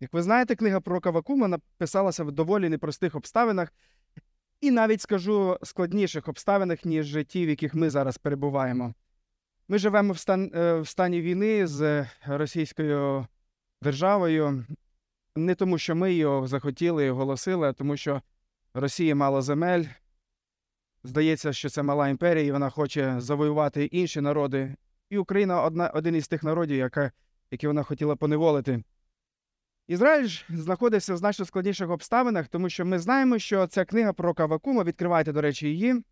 Як ви знаєте, книга про Кавакума написалася в доволі непростих обставинах, і навіть скажу складніших обставинах, ніж ті, в яких ми зараз перебуваємо. Ми живемо в, стан, е, в стані війни з Російською державою, не тому, що ми його захотіли і оголосили, а тому, що Росія мало земель. Здається, що це мала імперія, і вона хоче завоювати інші народи. І Україна одна, один із тих народів, яка, які вона хотіла поневолити. Ізраїль ж знаходився в значно складніших обставинах, тому що ми знаємо, що ця книга про Кавакума, відкривайте, до речі, її,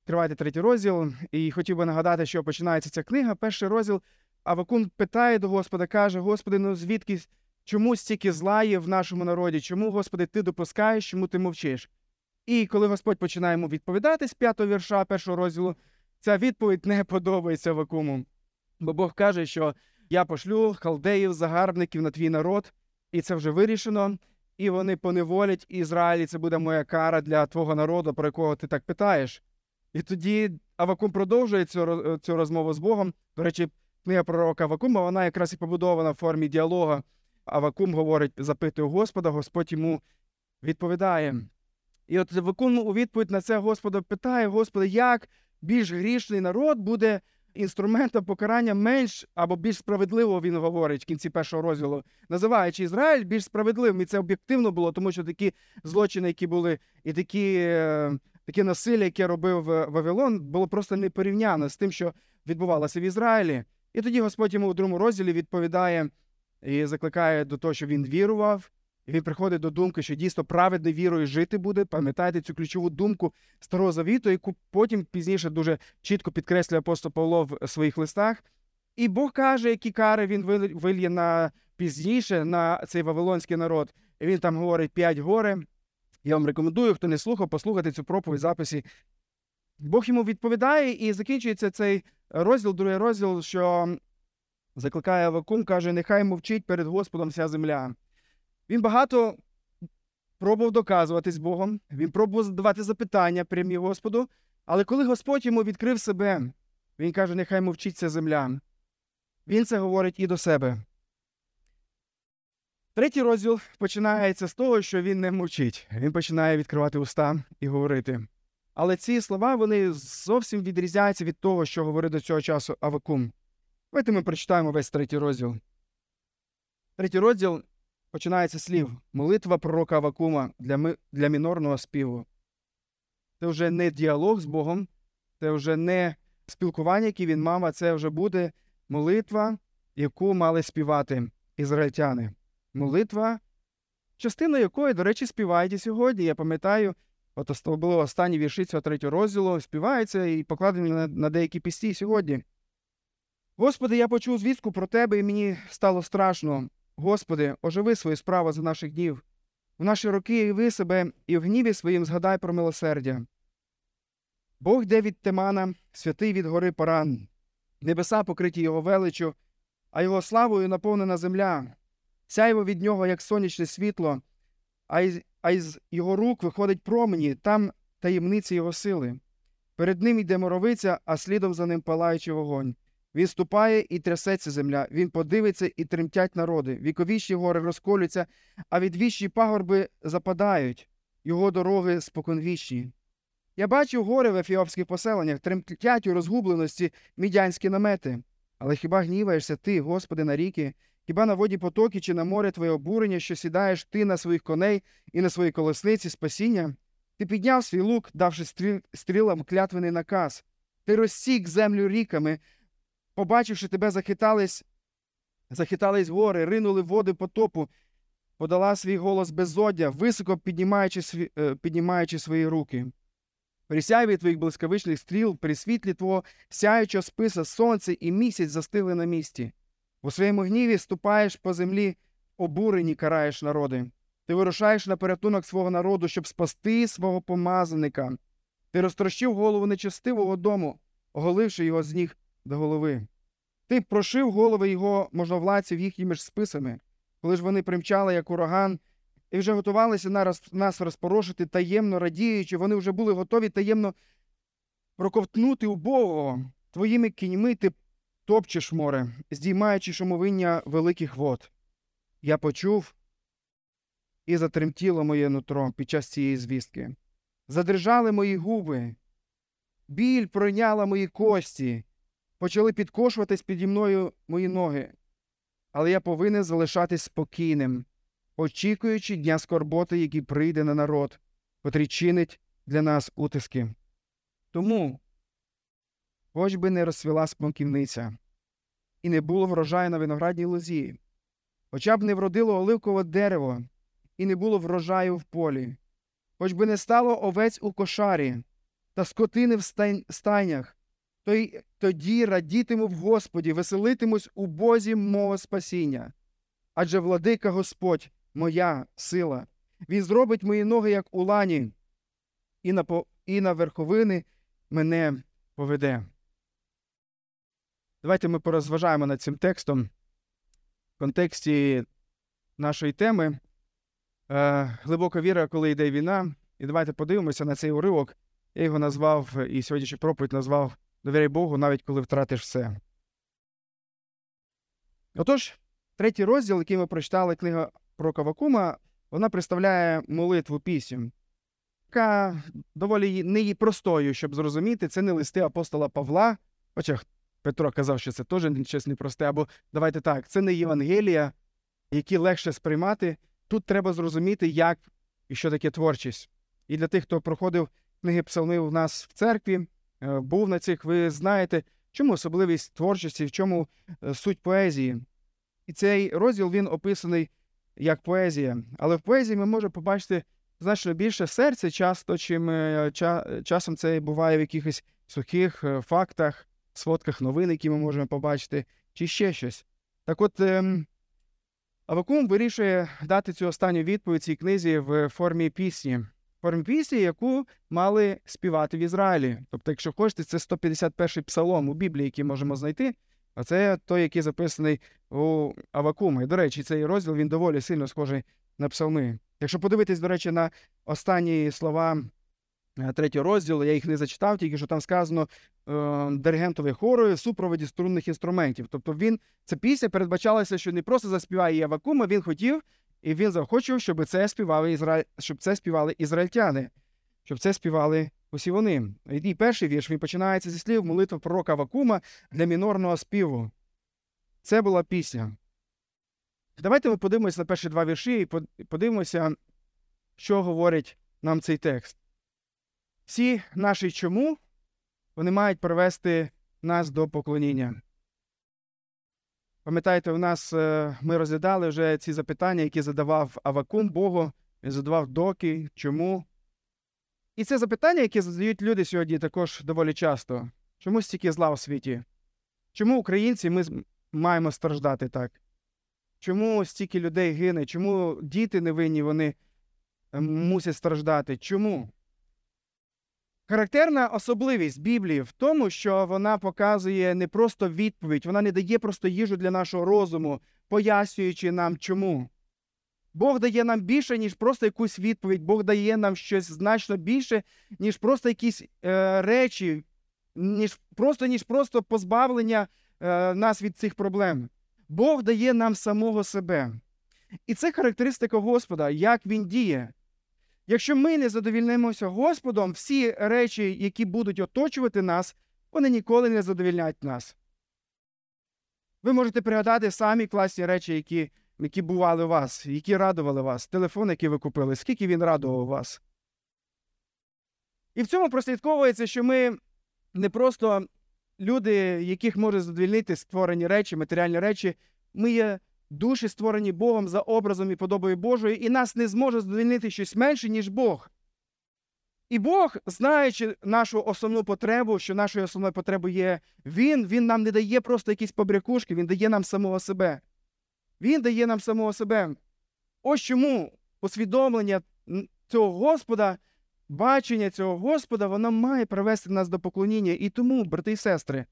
відкривайте третій розділ. І хотів би нагадати, що починається ця книга. Перший розділ Авакум питає до Господа, каже: Господи, ну звідки чому стільки зла є в нашому народі? Чому, Господи, ти допускаєш, чому ти мовчиш? І коли Господь починає йому відповідати з п'ятого вірша першого розділу, ця відповідь не подобається Авакуму. Бо Бог каже, що я пошлю халдеїв, загарбників на твій народ і це вже вирішено. І вони поневолять Ізраїль, і це буде моя кара для твого народу, про якого ти так питаєш. І тоді Авакум продовжує цю цю розмову з Богом. До речі, книга пророка Авакума, вона якраз і побудована в формі діалога. Авакум говорить, запитує Господа, Господь йому відповідає. І от Авакум у відповідь на це Господа питає: Господи, як більш грішний народ буде інструментом покарання менш або більш справедливо він говорить в кінці першого розділу, називаючи Ізраїль більш справедливим. І це об'єктивно було, тому що такі злочини, які були, і такі е, такі насилля, яке робив Вавилон, було просто не порівняно з тим, що відбувалося в Ізраїлі. І тоді Господь йому у другому розділі відповідає і закликає до того, що він вірував. І він приходить до думки, що дійсно праведний вірою жити буде. Пам'ятаєте цю ключову думку Старого Завіту, яку потім пізніше дуже чітко підкреслює апостол Павло в своїх листах. І Бог каже, які кари він вильє на пізніше на цей вавилонський народ. І Він там говорить п'ять гори. Я вам рекомендую, хто не слухав, послухати цю проповідь записі. Бог йому відповідає, і закінчується цей розділ, другий розділ, що закликає Авакум, каже: Нехай мовчить перед Господом вся земля. Він багато пробував доказувати з Богом, він пробував задавати запитання прямі Господу, але коли Господь йому відкрив себе, він каже, нехай мовчиться земля. Він це говорить і до себе. Третій розділ починається з того, що він не мовчить. Він починає відкривати уста і говорити. Але ці слова вони зовсім відрізняються від того, що говорив до цього часу Авакум. Давайте ми прочитаємо весь третій розділ. Третій розділ починається слів молитва пророка Авакума для ми, для мінорного співу. Це вже не діалог з Богом, це вже не спілкування, яке він мав, а це вже буде молитва, яку мали співати ізраїльтяни. Молитва, частина якої, до речі, співають і сьогодні. Я пам'ятаю, от були останні вірші цього третього розділу, співаються і покладені на, на деякі пісні сьогодні. Господи, я почув звістку про тебе, і мені стало страшно. Господи, оживи свою справу за наших днів. В наші роки яви себе і в гніві своїм згадай про милосердя. Бог йде від Темана, святий від гори Паран, небеса покриті його величу, а його славою наповнена земля, сяйво від нього, як сонячне світло, а із, а із його рук виходить промені, там таємниці його сили. Перед ним йде моровиця, а слідом за ним палаючий вогонь. Він ступає і трясеться земля, він подивиться і тремтять народи. Віковіші гори розколються, а відвіщі пагорби западають, його дороги споконвічні. Я бачив гори в ефіопських поселеннях, тремтять у розгубленості мідянські намети. Але хіба гніваєшся ти, Господи, на ріки? Хіба на воді потоки чи на море твоє обурення, що сідаєш ти на своїх коней і на своїй колесниці спасіння? Ти підняв свій лук, давши стрілам клятвений наказ. Ти розсік землю ріками, побачивши тебе, захитались, захитались гори, ринули води потопу, подала свій голос безодя, високо піднімаючи сві, е, піднімаючи свої руки. При сяйві твоїх блискавичних стріл, при світлі твого сяючого списа сонце і місяць застили на місці. У своєму гніві ступаєш по землі, обурені караєш народи. Ти вирушаєш на порятунок свого народу, щоб спасти свого помазаника. Ти розтрощив голову нечестивого дому, оголивши його з ніг до голови. Ти прошив голови його можновладців їхніми ж списами, коли ж вони примчали, як ураган, і вже готувалися нас розпорошити таємно радіючи, вони вже були готові таємно проковтнути убогого. Твоїми кіньми ти топчеш море, здіймаючи шумовиння великих вод. Я почув, і затремтіло моє нутро під час цієї звістки. Задрижали мої губи, біль пройняла мої кості, почали підкошуватись піді мною мої ноги. Але я повинен залишатись спокійним, очікуючи дня скорботи, який прийде на народ, котрий чинить для нас утиски. Тому, хоч би не розсвіла споківниця, і не було врожаю на виноградній лозі, хоча б не вродило оливкове дерево, і не було врожаю в полі, хоч би не стало овець у кошарі та скотини в стайнях, то й тоді радітиму в Господі, веселитимусь у Бозі мого спасіння. Адже владика Господь, моя сила, Він зробить мої ноги, як у лані, і на, по... і на верховини мене поведе. Давайте ми порозважаємо над цим текстом в контексті нашої теми. Е, Глибока віра, коли йде війна. І давайте подивимося на цей уривок. Я його назвав і сьогоднішню проповідь назвав Довіряй Богу, навіть коли втратиш все. Отож, третій розділ, який ми прочитали книга про Кавакума, вона представляє молитву пісім, яка доволі не простою, щоб зрозуміти, це не листи апостола Павла. Хоча Петро казав, що це теж щось непросте, або давайте так, це не Євангелія, які легше сприймати. Тут треба зрозуміти, як і що таке творчість. І для тих, хто проходив книги псалми у нас в церкві, був на цих, ви знаєте, чому особливість творчості, в чому е, суть поезії. І цей розділ він описаний як поезія. Але в поезії ми можемо побачити значно більше серця часто, чим е, часом це буває в якихось сухих фактах, сводках новин, які ми можемо побачити, чи ще щось. Так от ем, Авакум вирішує дати цю останню відповідь цій книзі в формі пісні формі пісні, яку мали співати в Ізраїлі. Тобто, якщо хочете, це 151-й псалом у Біблії, який можемо знайти. А це той, який записаний у Авакумі. І, до речі, цей розділ він доволі сильно схожий на псалми. Якщо подивитись, до речі, на останні слова е, третього розділу, я їх не зачитав, тільки що там сказано е, диригентові хорою в супроводі струнних інструментів. Тобто він, ця пісня передбачалася, що не просто заспіває Авакума, він хотів, і він захочив, щоб це співали ізра... щоб це співали ізраїльтяни, щоб це співали усі вони. І перший вірш він починається зі слів молитва пророка Вакума для мінорного співу. Це була пісня. Давайте ми подивимося на перші два вірші і подивимося, що говорить нам цей текст. Всі наші чому вони мають привести нас до поклоніння. Пам'ятаєте, у нас е, ми розглядали вже ці запитання, які задавав Авакум Богу, він задавав доки, чому. І це запитання, які задають люди сьогодні також доволі часто. Чому стільки зла у світі? Чому українці ми маємо страждати так? Чому стільки людей гине? Чому діти невинні вони ем, мусять страждати? Чому? Характерна особливість Біблії в тому, що вона показує не просто відповідь, вона не дає просто їжу для нашого розуму, пояснюючи нам чому. Бог дає нам більше, ніж просто якусь відповідь, Бог дає нам щось значно більше, ніж просто якісь е, речі, ніж просто ніж просто позбавлення е, нас від цих проблем. Бог дає нам самого себе. І це характеристика Господа, як Він діє. Якщо ми не задовільнимося Господом, всі речі, які будуть оточувати нас, вони ніколи не задовільнять нас. Ви можете пригадати самі класні речі, які які бували у вас, які радували вас, телефон, який ви купили, скільки він радував вас. І в цьому прослідковується, що ми не просто люди, яких може задовільнити створені речі, матеріальні речі, ми є душі створені Богом за образом і подобою Божою, і нас не зможе задовольнити щось менше, ніж Бог. І Бог, знаючи нашу основну потребу, що нашою основною потребою є Він, Він нам не дає просто якісь побрякушки, Він дає нам самого себе. Він дає нам самого себе. Ось чому усвідомлення цього Господа, бачення цього Господа, воно має привести нас до поклоніння. І тому, брати і сестри,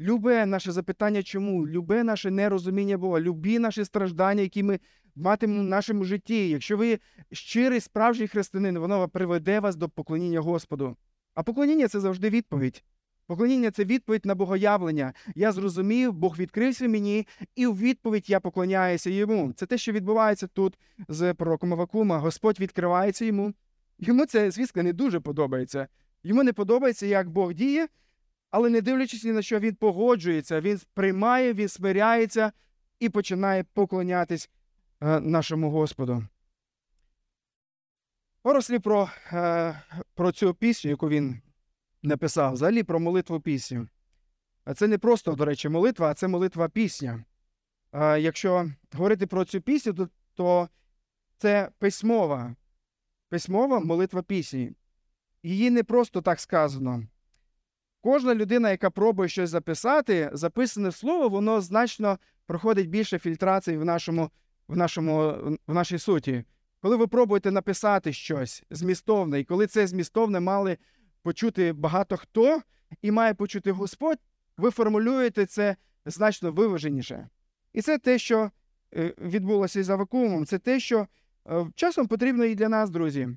Любе наше запитання, чому, любе наше нерозуміння Бога, любі наші страждання, які ми матимемо в нашому житті. Якщо ви щирий справжній християнин, воно приведе вас до поклоніння Господу. А поклоніння це завжди відповідь. Поклоніння це відповідь на богоявлення. Я зрозумів, Бог відкрився мені, і у відповідь я поклоняюся йому. Це те, що відбувається тут з пророком Авакума. Господь відкривається йому. Йому це, звісно, не дуже подобається. Йому не подобається, як Бог діє, але не дивлячись ні на що він погоджується, він приймає, він смиряється і починає поклонятись е, нашому Господу. Пару про, е, про цю пісню, яку він написав, взагалі про молитву пісню. Це не просто, до речі, молитва, а це молитва пісня. Якщо говорити про цю пісню, то, то це письмова, письмова молитва пісні. Її не просто так сказано. Кожна людина, яка пробує щось записати, записане слово, воно значно проходить більше фільтрації в нашому, в, нашому, в нашій суті. Коли ви пробуєте написати щось змістовне, і коли це змістовне мали почути багато хто і має почути Господь, ви формулюєте це значно виваженіше. І це те, що е, відбулося із Авакумом, це те, що е, часом потрібно і для нас, друзі.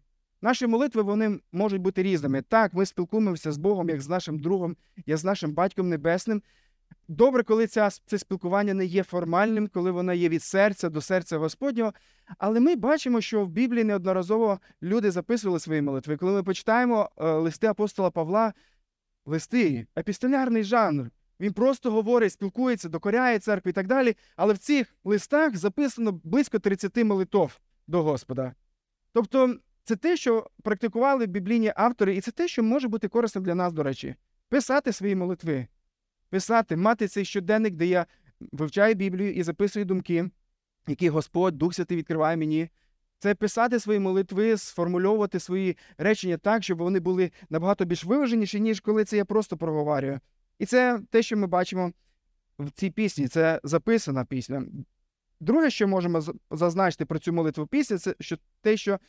Наші молитви вони можуть бути різними. Так, ми спілкуємося з Богом, як з нашим другом, як з нашим батьком Небесним. Добре, коли ця, це спілкування не є формальним, коли воно є від серця до серця Господнього. Але ми бачимо, що в Біблії неодноразово люди записували свої молитви. Коли ми почитаємо е, листи апостола Павла, листи, епістолярний жанр. Він просто говорить, спілкується, докоряє церкві і так далі. Але в цих листах записано близько 30 молитов до Господа. Тобто, це те, що практикували біблійні автори, і це те, що може бути корисним для нас, до речі, писати свої молитви писати, мати цей щоденник, де я вивчаю Біблію і записую думки, які Господь, Дух Святий відкриває мені. Це писати свої молитви, сформульовувати свої речення так, щоб вони були набагато більш виваженіші, ніж коли це я просто проговорюю. І це те, що ми бачимо в цій пісні, це записана пісня. Друге, що можемо зазначити про цю молитву пісні, це що те, що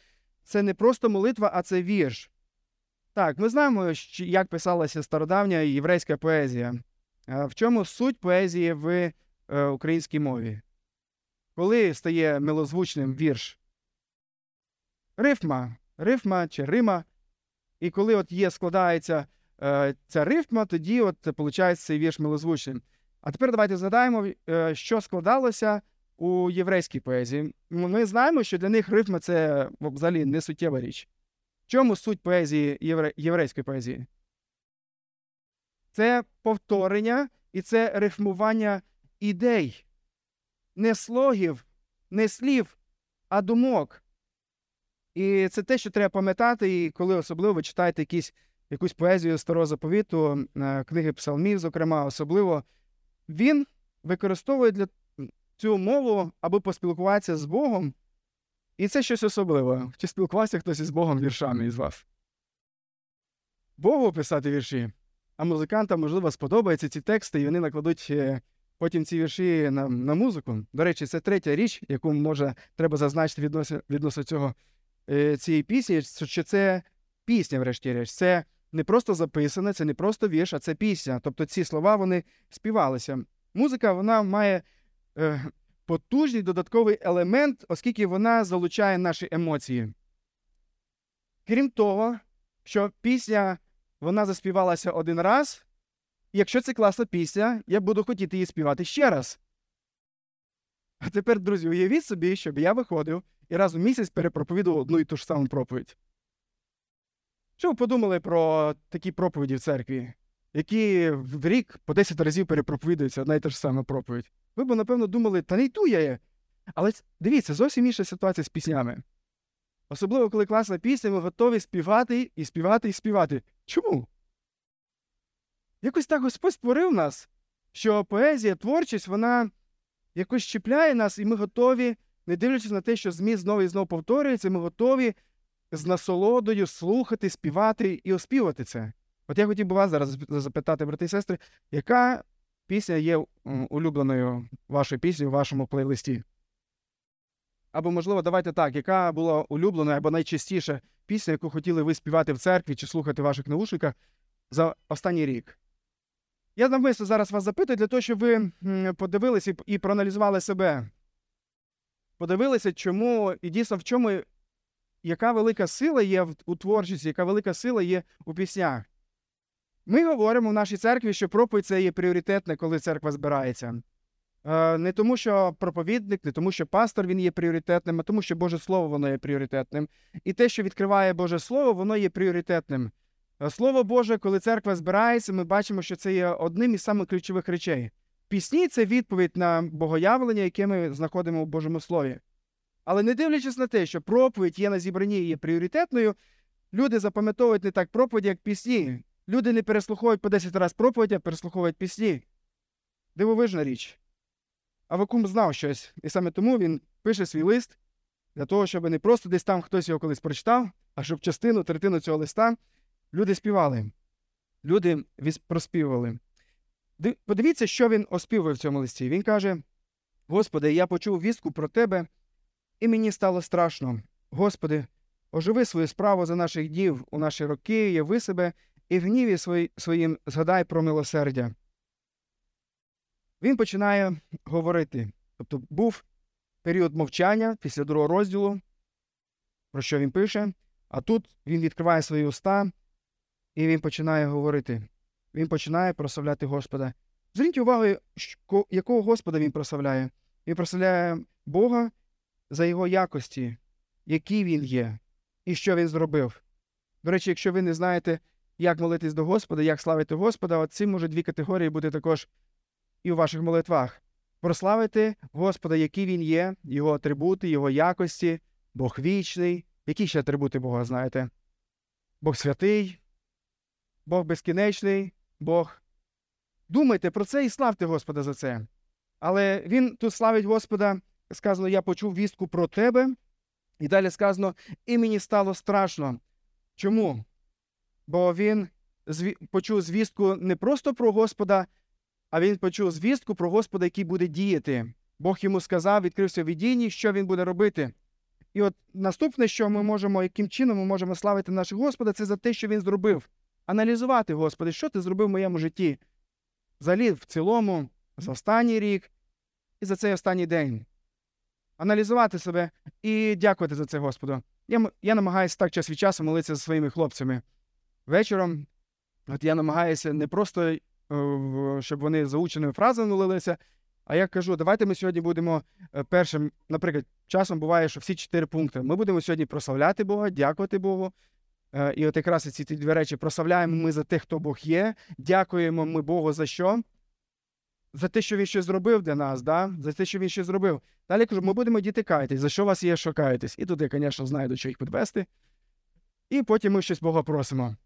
це не просто молитва, а це вірш. Так, ми знаємо, як писалася стародавня єврейська поезія. В чому суть поезії в е, українській мові? Коли стає милозвучним вірш? Рифма, рифма чи рима. І коли от є, складається е, ця рифма, тоді от виходить цей вірш милозвучним. А тепер давайте згадаємо, е, що складалося у єврейській поезії. Ми знаємо, що для них рифма це взагалі не суттєва річ. В чому суть поезії євре... єврейської поезії? це повторення і це рифмування ідей, не слогів, не слів, а думок. І це те, що треба пам'ятати, і коли особливо ви читаєте якісь, якусь поезію старого заповіту, е, книги псалмів, зокрема, особливо, він використовує для цю мову, аби поспілкуватися з Богом. І це щось особливе. Чи спілкувався хтось із Богом віршами із вас? Богу писати вірші а музикантам, можливо, сподобаються ці тексти, і вони накладуть е, потім ці вірші на на музику. До речі, це третя річ, яку може треба зазначити відносно відносно цього е, цієї пісні, що це пісня, врешті-решт. Це не просто записане, це не просто вірш, а це пісня. Тобто ці слова вони співалися. Музика вона має потужний додатковий елемент, оскільки вона залучає наші емоції. Крім того, що пісня вона заспівалася один раз. І якщо це класна пісня, я буду хотіти її співати ще раз. А тепер, друзі, уявіть собі, щоб я виходив і раз у місяць перепроповідував одну і ту ж саму проповідь. Що ви подумали про такі проповіді в церкві, які в рік по 10 разів перепроповідуються одна і та ж сама проповідь? Ви б, напевно, думали, та не йду я. Але дивіться, зовсім інша ситуація з піснями. Особливо, коли класна пісня, ми готові співати і співати і співати. Чому? Якось так Господь створив нас, що поезія, творчість, вона якось чіпляє нас, і ми готові, не дивлячись на те, що зміст знову і знову повторюється, ми готові з насолодою слухати, співати і оспівати це. От я хотів би вас зараз запитати, брати і сестри, яка пісня є улюбленою вашою піснею в вашому плейлисті? Або, можливо, давайте так, яка була улюблена або найчастіша пісня, яку хотіли ви співати в церкві чи слухати в ваших наушниках за останній рік. Я навмисно зараз вас запитую для того, щоб ви подивилися і проаналізували себе. Подивилися, чому і дійсно в чому, яка велика сила є у творчості, яка велика сила є у піснях. Ми говоримо в нашій церкві, що проповідь це є пріоритетне, коли церква збирається. Е, Не тому, що проповідник, не тому, що пастор він є пріоритетним, а тому, що Боже Слово воно є пріоритетним. І те, що відкриває Боже Слово, воно є пріоритетним. Е, Слово Боже, коли церква збирається, ми бачимо, що це є одним із самих ключових речей. Пісні це відповідь на богоявлення, яке ми знаходимо в Божому Слові. Але не дивлячись на те, що проповідь є на зібранні і є пріоритетною, люди запам'ятовують не так проповідь, як пісні. Люди не переслуховують по 10 разів проповідь, а переслуховують пісні. Дивовижна річ. Авакум знав щось, і саме тому він пише свій лист для того, щоб не просто десь там хтось його колись прочитав, а щоб частину, третину цього листа люди співали. Люди проспівували. Подивіться, що він оспівує в цьому листі. Він каже: Господи, я почув вістку про тебе, і мені стало страшно. Господи, оживи свою справу за наших днів у наші роки, яви себе, і в гніві свої- своїм згадай про милосердя. Він починає говорити. Тобто був період мовчання після другого розділу, про що він пише, а тут він відкриває свої уста і він починає говорити. Він починає прославляти Господа. Зверніть увагу, якого Господа він прославляє. Він прославляє Бога за його якості, які він є і що він зробив. До речі, якщо ви не знаєте, як молитись до Господа, як славити Господа, от ці може дві категорії бути також і у ваших молитвах. Прославити Господа, який він є, його атрибути, його якості, Бог вічний. Які ще атрибути Бога знаєте? Бог святий, Бог безкінечний, Бог. Думайте про це і славте Господа за це. Але він тут славить Господа, сказано, я почув вістку про тебе. І далі сказано, і мені стало страшно. Чому? Бо він почув звістку не просто про Господа, а він почув звістку про Господа, який буде діяти. Бог йому сказав, відкрився в видінні, що він буде робити. І от наступне, що ми можемо, яким чином ми можемо славити нашого Господа, це за те, що він зробив. Аналізувати, Господи, що ти зробив в моєму житті? Взагалі, в цілому, за останній рік і за цей останній день. Аналізувати себе і дякувати за це Господу. Я, я намагаюся так час від часу молитися за своїми хлопцями. Вечором от я намагаюся не просто, е, щоб вони заученими фразами молилися, а я кажу, давайте ми сьогодні будемо е, першим, наприклад, часом буває, що всі чотири пункти. Ми будемо сьогодні прославляти Бога, дякувати Богу. Е, І от якраз ці дві речі прославляємо ми за те, хто Бог є. Дякуємо ми Богу за що? За те, що він щось зробив для нас, да? за те, що він щось зробив. Далі я кажу, ми будемо діти каятись, за що вас є, що каятись. І тут я, звісно, знаю, до чого їх підвести. І потім ми щось Бога просимо.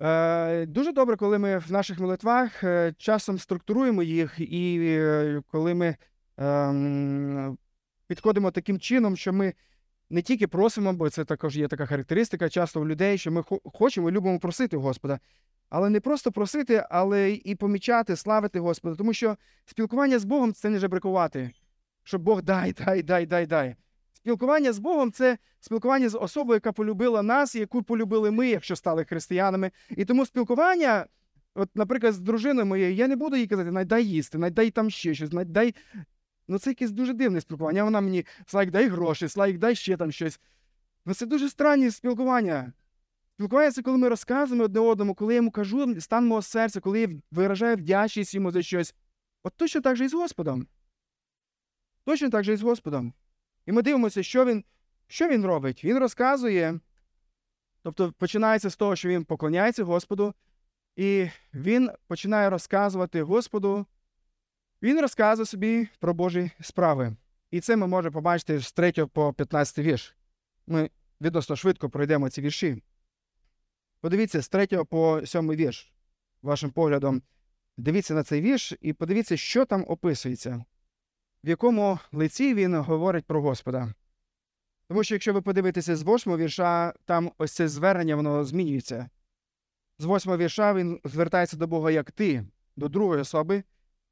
Е, дуже добре, коли ми в наших молитвах е, часом структуруємо їх, і е, коли ми ем, підходимо таким чином, що ми не тільки просимо, бо це також є така характеристика часто у людей, що ми хочемо і любимо просити Господа. Але не просто просити, але і помічати, славити Господа. Тому що спілкування з Богом це не жебракувати, що Бог дай, дай, дай, дай, дай. Спілкування з Богом це спілкування з особою, яка полюбила нас, яку полюбили ми, якщо стали християнами. І тому спілкування, от, наприклад, з дружиною моєю, я не буду їй казати, найдай їсти, найдай там ще щось, найдай. Ну, це якесь дуже дивне спілкування. Вона мені Слайк, дай гроші, Слайк, дай ще там щось. Ну, це дуже странні спілкування. Спілкування це коли ми розказуємо одне одному, коли я йому кажу стан мого серця, коли я виражаю вдячність йому за щось. От точно так же і з Господом. Точно так же і з Господом. І ми дивимося, що він, що він робить. Він розказує. Тобто починається з того, що він поклоняється Господу, і він починає розказувати Господу. Він розказує собі про Божі справи. І це ми можемо побачити з 3 по 15 вірш. Ми відносно швидко пройдемо ці вірші. Подивіться з 3 по 7 вірш. Вашим поглядом, дивіться на цей вірш і подивіться, що там описується, в якому лиці він говорить про Господа. Тому що якщо ви подивитеся з 8 вірша, там ось це звернення воно змінюється. З 8 вірша він звертається до Бога як ти, до другої особи,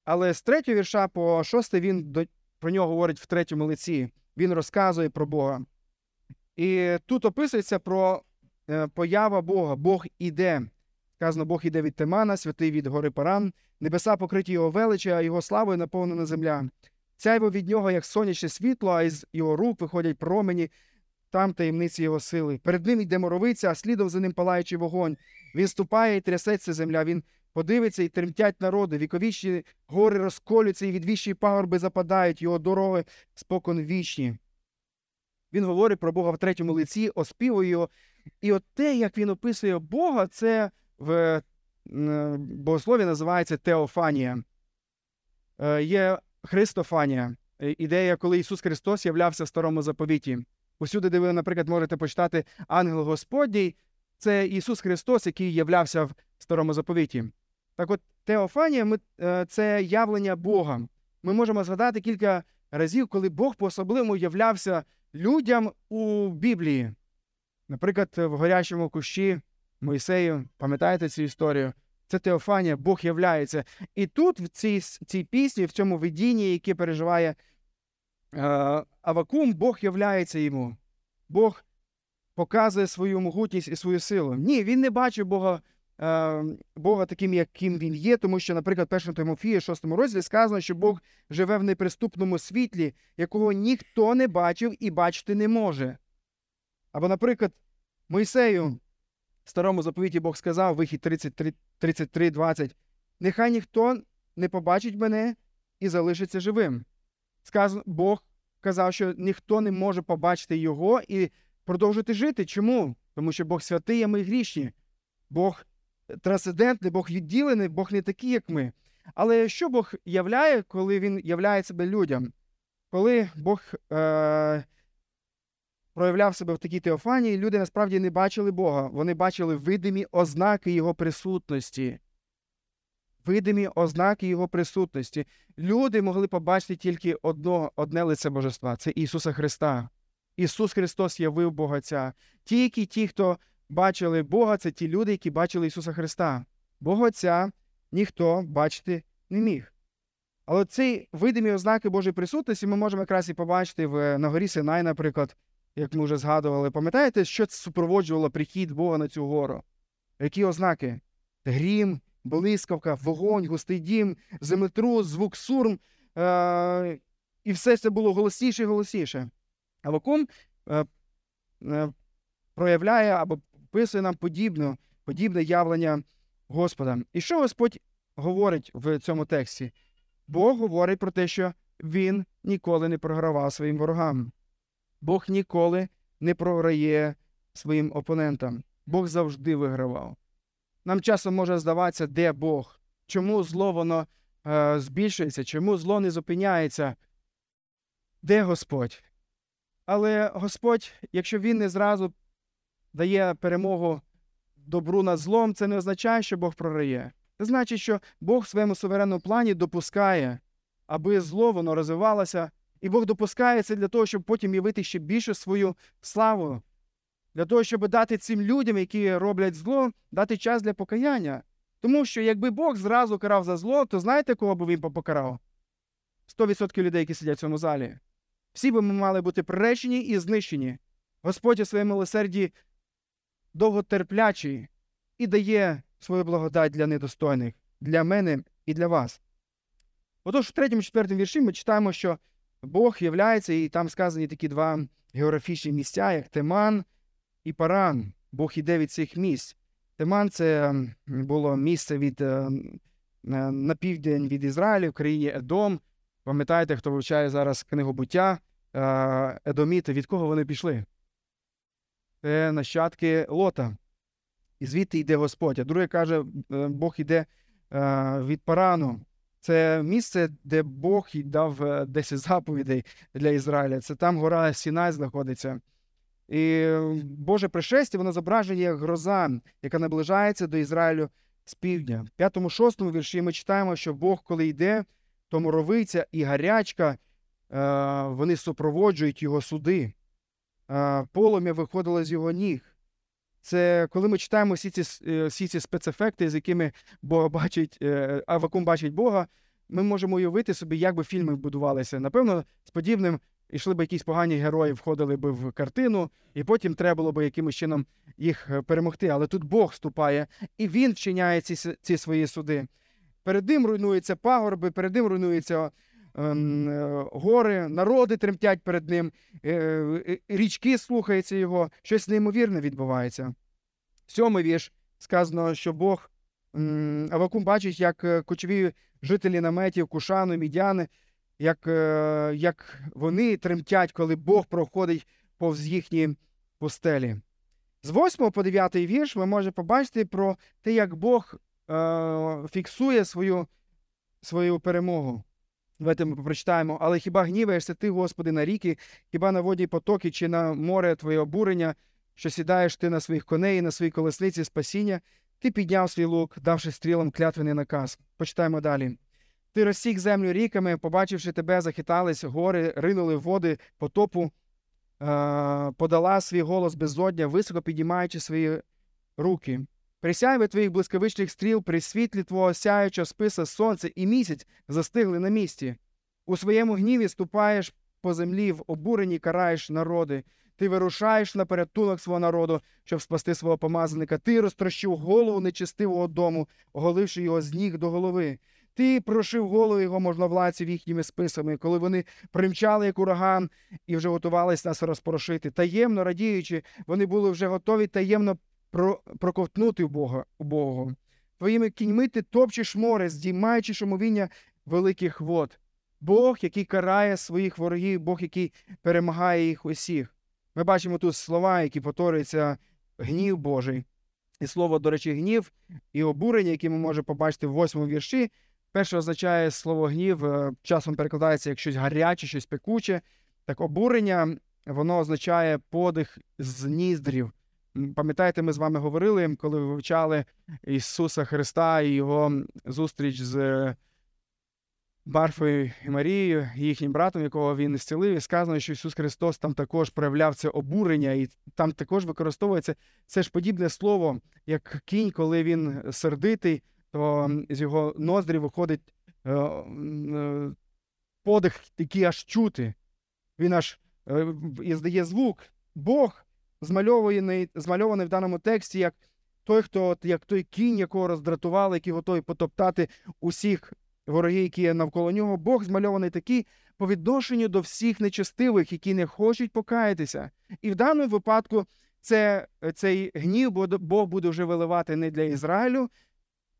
але з 3 вірша по 6 він до, про нього говорить в третьому лиці. Він розказує про Бога. І тут описується про е, поява Бога. Бог іде. Сказано, Бог іде від Темана, святий від гори Паран, небеса покриті його величі, а його славою наповнена земля. Сяйво від нього, як сонячне світло, а із його рук виходять промені. там таємниці його сили. Перед ним йде моровиця, а слідом за ним палаючий вогонь. Він ступає і трясеться земля. Він подивиться і тремтять народи. Віковічні гори розколюються, і відвічні пагорби западають, його дороги спокон вічні. Він говорить про Бога в третьому лиці, оспівує його. І от те, як він описує Бога, це в е, богослові називається Теофанія. Е, Є Христофанія. Ідея, коли Ісус Христос являвся в старому заповіті. Усюди, де ви, наприклад, можете почитати Ангел Господній, це Ісус Христос, який являвся в старому заповіті. Так от, Теофанія ми, е, це явлення Бога. Ми можемо згадати кілька разів, коли Бог по-особливому являвся людям у Біблії. Наприклад, в горячому кущі Мойсею, пам'ятаєте цю історію? Це Теофанія, Бог являється. І тут, в цій, цій пісні, в цьому видінні, яке переживає е, Авакум, Бог являється йому. Бог показує свою могутність і свою силу. Ні, він не бачив Бога е, Бога таким, яким він є, тому що, наприклад, 1 Тимофія, 6 розділі сказано, що Бог живе в неприступному світлі, якого ніхто не бачив і бачити не може. Або, наприклад, Мойсею старому заповіті Бог сказав, вихід 33, 33 20, нехай ніхто не побачить мене і залишиться живим. Бог казав, що ніхто не може побачити його і продовжити жити. Чому? Тому що Бог святий, а ми грішні. Бог трансцендентний, Бог відділений, Бог не такий, як ми. Але що Бог являє, коли Він являє себе людям? Коли Бог е- проявляв себе в такій теофанії, люди насправді не бачили Бога. Вони бачили видимі ознаки Його присутності. Видимі ознаки Його присутності. Люди могли побачити тільки одно, одне лице Божества це Ісуса Христа. Ісус Христос явив Бога Отця. Тільки ті, хто бачили Бога, це ті люди, які бачили Ісуса Христа. Бога Отця ніхто бачити не міг. Але ці видимі ознаки Божої присутності ми можемо якраз і побачити в, на горі Синай, наприклад, як ми вже згадували. Пам'ятаєте, що це супроводжувало прихід Бога на цю гору? Які ознаки? Грім, блискавка, вогонь, густий дім, землетрус, звук сурм. Е- і все це було голосніше і голосніше. Авакум е- е- проявляє або описує нам подібне, подібне явлення Господа. І що Господь говорить в цьому тексті? Бог говорить про те, що Він ніколи не програвав своїм ворогам. Бог ніколи не програє своїм опонентам. Бог завжди вигравав. Нам часом може здаватися, де Бог, чому зло воно е, збільшується, чому зло не зупиняється, де Господь? Але Господь, якщо Він не зразу дає перемогу добру над злом, це не означає, що Бог програє. Це значить, що Бог в своєму суверенному плані допускає, аби зло воно розвивалося, і Бог допускає це для того, щоб потім явити ще більше свою славу, для того, щоб дати цим людям, які роблять зло, дати час для покаяння. Тому що якби Бог зразу карав за зло, то знаєте, кого би він покарав? 100% людей, які сидять в цьому залі. Всі би ми мали бути приречені і знищені. Господь у своєму милосерді довготерплячий і дає свою благодать для недостойних, для мене і для вас. Отож, в третьому четвертому вірші ми читаємо, що Бог являється, і там сказані такі два географічні місця, як Теман і Паран. Бог іде від цих місць. Теман це було місце від, на південь від Ізраїлю, в країні Едом. Пам'ятаєте, хто вивчає зараз книгу буття Едоміти, від кого вони пішли? Це нащадки Лота. І звідти йде Господь. А друге каже, Бог йде від Парану. Це місце, де Бог дав 10 заповідей для Ізраїля. Це там гора Сінай знаходиться. І Боже пришестя, воно зображує як гроза, яка наближається до Ізраїлю з півдня. В п'ятому, шостому вірші ми читаємо, що Бог, коли йде, то моровиця і гарячка, вони супроводжують його суди. Полум'я виходило з його ніг. Це коли ми читаємо всі ці всі ці спецефекти, з якими Бога бачить, Авакум бачить Бога, ми можемо уявити собі, як би фільми будувалися. Напевно, з подібним йшли б якісь погані герої, входили б в картину, і потім треба було б якимось чином їх перемогти. Але тут Бог вступає, і він вчиняє ці ці свої суди. Перед ним руйнуються пагорби, перед ним руйнуються е, гори, народи тремтять перед ним, е, е, річки слухаються його, щось неймовірне відбувається. Сьомий вірш сказано, що Бог Авакум бачить, як е, кочові жителі наметів, Кушану, Мідяни, як, е, як вони тремтять, коли Бог проходить повз їхні пустелі. З 8 по 9 вірш ми можемо побачити про те, як Бог е, фіксує свою, свою перемогу. Давайте ми прочитаємо. Але хіба гніваєшся ти, Господи, на ріки, хіба на воді потоки чи на море твоє обурення, що сідаєш ти на своїх коней, і на своїй колесниці спасіння, ти підняв свій лук, давши стрілам клятвений наказ. Почитаємо далі. Ти розсік землю ріками, побачивши тебе, захитались гори, ринули води потопу, подала свій голос безодня, високо підіймаючи свої руки. При сяйві твоїх блискавичних стріл, при світлі твого сяючого списа сонце і місяць застигли на місці. У своєму гніві ступаєш по землі, в обуренні караєш народи. Ти вирушаєш на порятунок свого народу, щоб спасти свого помазаника. Ти розтрощив голову нечестивого дому, оголивши його з ніг до голови. Ти прошив голову його можновладців їхніми списами, коли вони примчали як ураган і вже готувались нас розпорошити. Таємно радіючи, вони були вже готові таємно. Проковтнути у Бога у Твоїми кіньми ти топчеш море, здіймаючи шумовіння великих вод. Бог, який карає своїх ворогів, Бог, який перемагає їх усіх. Ми бачимо тут слова, які повторюються гнів Божий. І слово, до речі, гнів і обурення, які ми можемо побачити в восьмому вірші. Перше означає слово гнів, е, часом перекладається як щось гаряче, щось пекуче. Так обурення воно означає подих з ніздрів. Пам'ятаєте, ми з вами говорили, коли ви вивчали Ісуса Христа і Його зустріч з Барфою і Марією, їхнім братом, якого він зцілив, і сказано, що Ісус Христос там також проявляв це обурення, і там також використовується це ж подібне слово, як кінь, коли він сердитий, то з його ноздрі виходить е, е, подих, який аж чути. Він аж е, і здає звук. Бог змальований, змальований в даному тексті як той, хто як той кінь, якого роздратували, який готовий потоптати усіх вороги, які є навколо нього. Бог змальований такий по відношенню до всіх нечестивих, які не хочуть покаятися. І в даному випадку це, цей гнів Бог буде вже виливати не для Ізраїлю,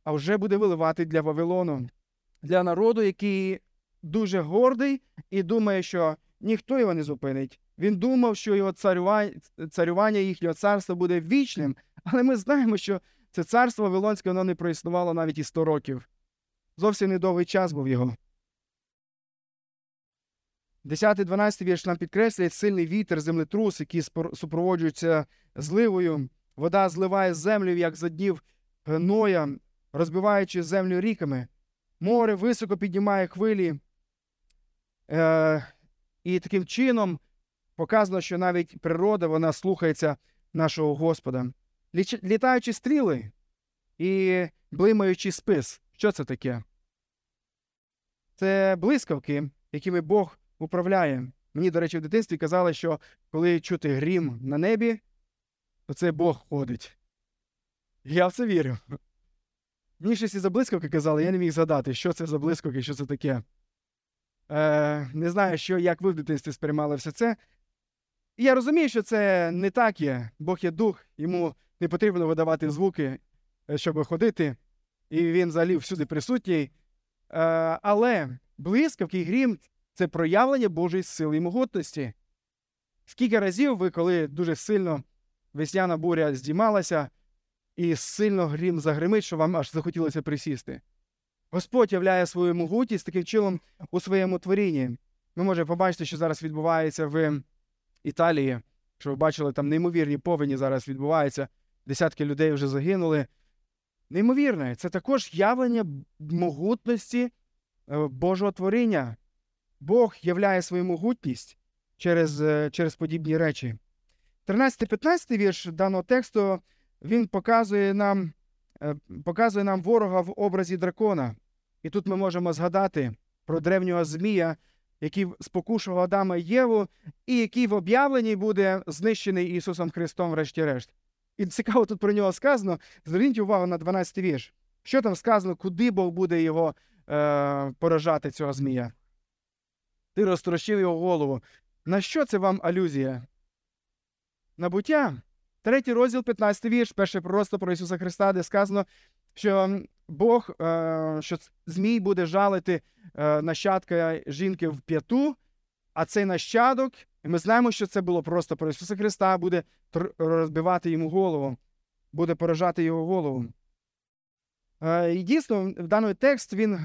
а вже буде виливати для Вавилону, для народу, який дуже гордий і думає, що ніхто його не зупинить. Він думав, що його царювання, їхнього царства буде вічним, але ми знаємо, що це царство Вавилонське воно не проіснувало навіть і 100 років. Зовсім недовгий час був його. 10-12 вірш нам підкреслює сильний вітер, землетрус, які супроводжуються зливою. Вода зливає землю, як за днів Ноя, розбиваючи землю ріками. Море високо піднімає хвилі. Е, І таким чином показано, що навіть природа вона слухається нашого Господа. Літаючи стріли і блимаючи спис. Що це таке? Це блискавки, якими Бог управляє. Мені, до речі, в дитинстві казали, що коли чути грім на небі, то це Бог ходить. Я в це вірю. Мені щось за блискавки казали, я не міг згадати, що це за блискавки, що це таке. Е, Не знаю, що, як ви в дитинстві сприймали все це. І я розумію, що це не так є. Бог є дух, йому не потрібно видавати звуки, е, щоб ходити і він взагалі всюди присутній. Е, але блискавки і грім це проявлення Божої сили і могутності. Скільки разів ви, коли дуже сильно весняна буря здіймалася, і сильно грім загримить, що вам аж захотілося присісти. Господь являє свою могутність таким чином у своєму творінні. Ми можемо побачити, що зараз відбувається в Італії, що ви бачили, там неймовірні повені зараз відбуваються. Десятки людей вже загинули неймовірне. Це також явлення могутності е, Божого творіння. Бог являє свою могутність через е, через подібні речі. 13-15 вірш даного тексту він показує нам, е, показує нам ворога в образі дракона. І тут ми можемо згадати про древнього Змія, який спокушував Адама і Єву, і який в об'явленні буде знищений Ісусом Христом, врешті-решт. І цікаво тут про нього сказано. Зверніть увагу на 12 вірш. Що там сказано, куди Бог буде його е, поражати, цього змія? ти розтрощив його голову. На що це вам алюзія? Набуття. Третій розділ, 15 вірш, перше пророцтво про Ісуса Христа, де сказано, що Бог, е, що Змій буде жалити е, нащадка жінки в п'яту, а цей нащадок, і ми знаємо, що це було просто про Ісуса Христа, буде розбивати йому голову, буде поражати його голову. Е, і дійсно, в даний текст він,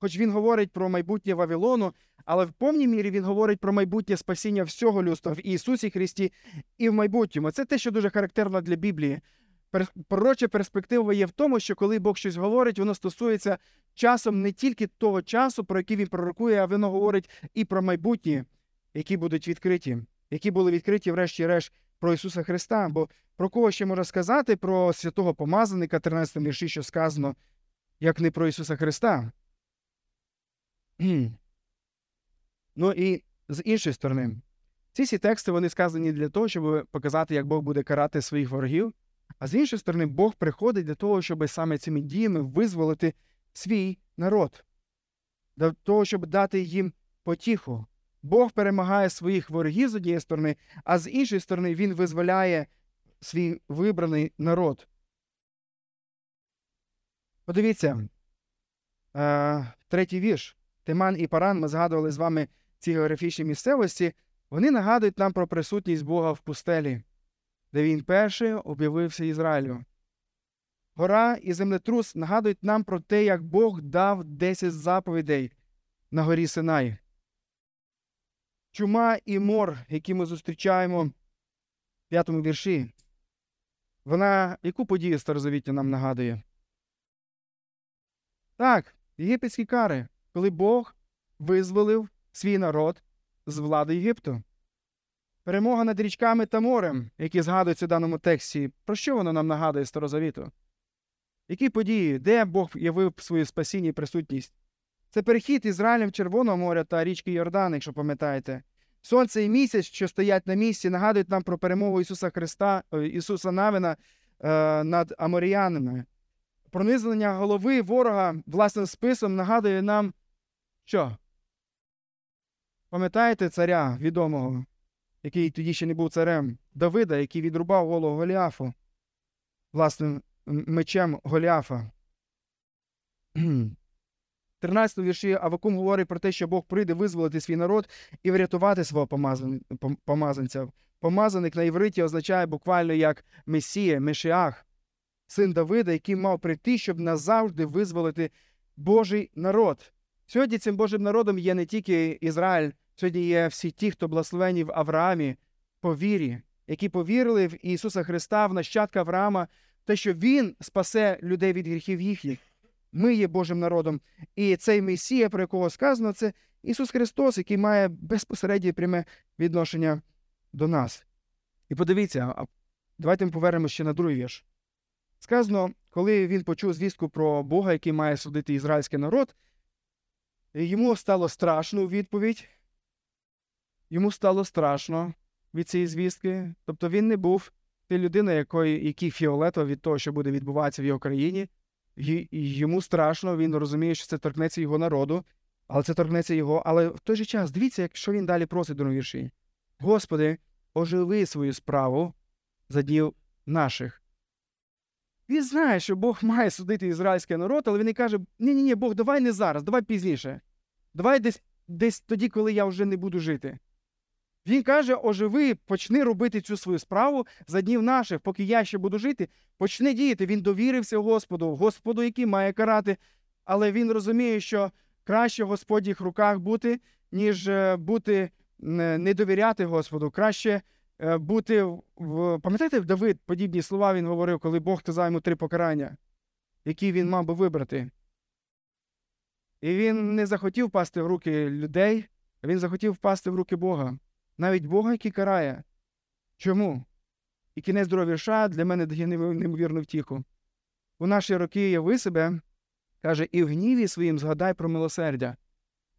хоч він говорить про майбутнє Вавилону, але в повній мірі він говорить про майбутнє спасіння всього людства в Ісусі Христі і в майбутньому. Це те, що дуже характерно для Біблії. Пророча перспектива є в тому, що коли Бог щось говорить, воно стосується часом не тільки того часу, про який він пророкує, а воно говорить і про майбутнє, які будуть відкриті, які були відкриті, врешті-решт, про Ісуса Христа. Бо про кого ще можна сказати про святого помазаника, 13 вірші, що сказано, як не про Ісуса Христа. Ну і з іншої сторони, ці всі тексти вони сказані для того, щоб показати, як Бог буде карати своїх ворогів. А з іншої сторони, Бог приходить для того, щоб саме цими діями визволити свій народ, для того, щоб дати їм потіху. Бог перемагає своїх ворогів з однієї сторони, а з іншої сторони, Він визволяє свій вибраний народ. Подивіться, е, третій вірш. Тиман і Паран, ми згадували з вами ці географічні місцевості, вони нагадують нам про присутність Бога в пустелі, де він перший об'явився Ізраїлю. Гора і землетрус нагадують нам про те, як Бог дав 10 заповідей на горі Синай. Чума і мор, які ми зустрічаємо в п'ятому вірші, вона яку подію старозавіття нам нагадує? Так, єгипетські кари, коли Бог визволив свій народ з влади Єгипту. Перемога над річками та морем, які згадуються в даному тексті, про що воно нам нагадує старозавіту? Які події, де Бог явив свою спасіння і присутність? Це перехід Ізраїлем Червоного моря та річки Йордан, якщо пам'ятаєте. Сонце і місяць, що стоять на місці, нагадують нам про перемогу Ісуса Христа, е, Ісуса Навина е, над Аморіянами. Пронизання голови ворога власним списом нагадує нам, що? Пам'ятаєте царя відомого, який тоді ще не був царем, Давида, який відрубав голову Голіафу власним мечем Голіафа. 13 вірші Авакум говорить про те, що Бог прийде визволити свій народ і врятувати свого помазанця. Помазаник на євриті означає буквально як Месія, Мешіах, син Давида, який мав прийти, щоб назавжди визволити Божий народ. Сьогодні цим Божим народом є не тільки Ізраїль, сьогодні є всі ті, хто благословені в Авраамі по вірі, які повірили в Ісуса Христа, в нащадка Авраама, те, що Він спасе людей від гріхів їхніх. Ми є Божим народом. І цей Месія, про якого сказано, це Ісус Христос, який має безпосереднє пряме відношення до нас. І подивіться, давайте ми повернемося ще на другий вірш. Сказано, коли він почув звістку про Бога, який має судити ізраїльський народ, йому стало страшно у відповідь. Йому стало страшно від цієї звістки. Тобто він не був ти людина, якої, який фіолетово від того, що буде відбуватися в його країні. Йому страшно, він розуміє, що це торкнеться його народу, але це торкнеться його. Але в той же час дивіться, що він далі просить до вірші. Господи, оживи свою справу за днів наших. Він знає, що Бог має судити ізраїльський народ, але він і каже: ні ні ні Бог, давай не зараз, давай пізніше. Давай десь десь тоді, коли я вже не буду жити. Він каже: оживи, почни робити цю свою справу за днів наших, поки я ще буду жити, почни діяти. Він довірився Господу, Господу, який має карати. Але він розуміє, що краще в Господніх руках бути, ніж е, бути не довіряти Господу. Краще е, бути в. Пам'ятаєте, Давид подібні слова він говорив, коли Бог казав йому три покарання, які він мав би вибрати. І він не захотів впасти в руки людей, він захотів впасти в руки Бога навіть Бога, який карає. Чому? І кінець другого вірша для мене дає неймовірну втіху. У наші роки яви себе, каже, і в гніві своїм згадай про милосердя.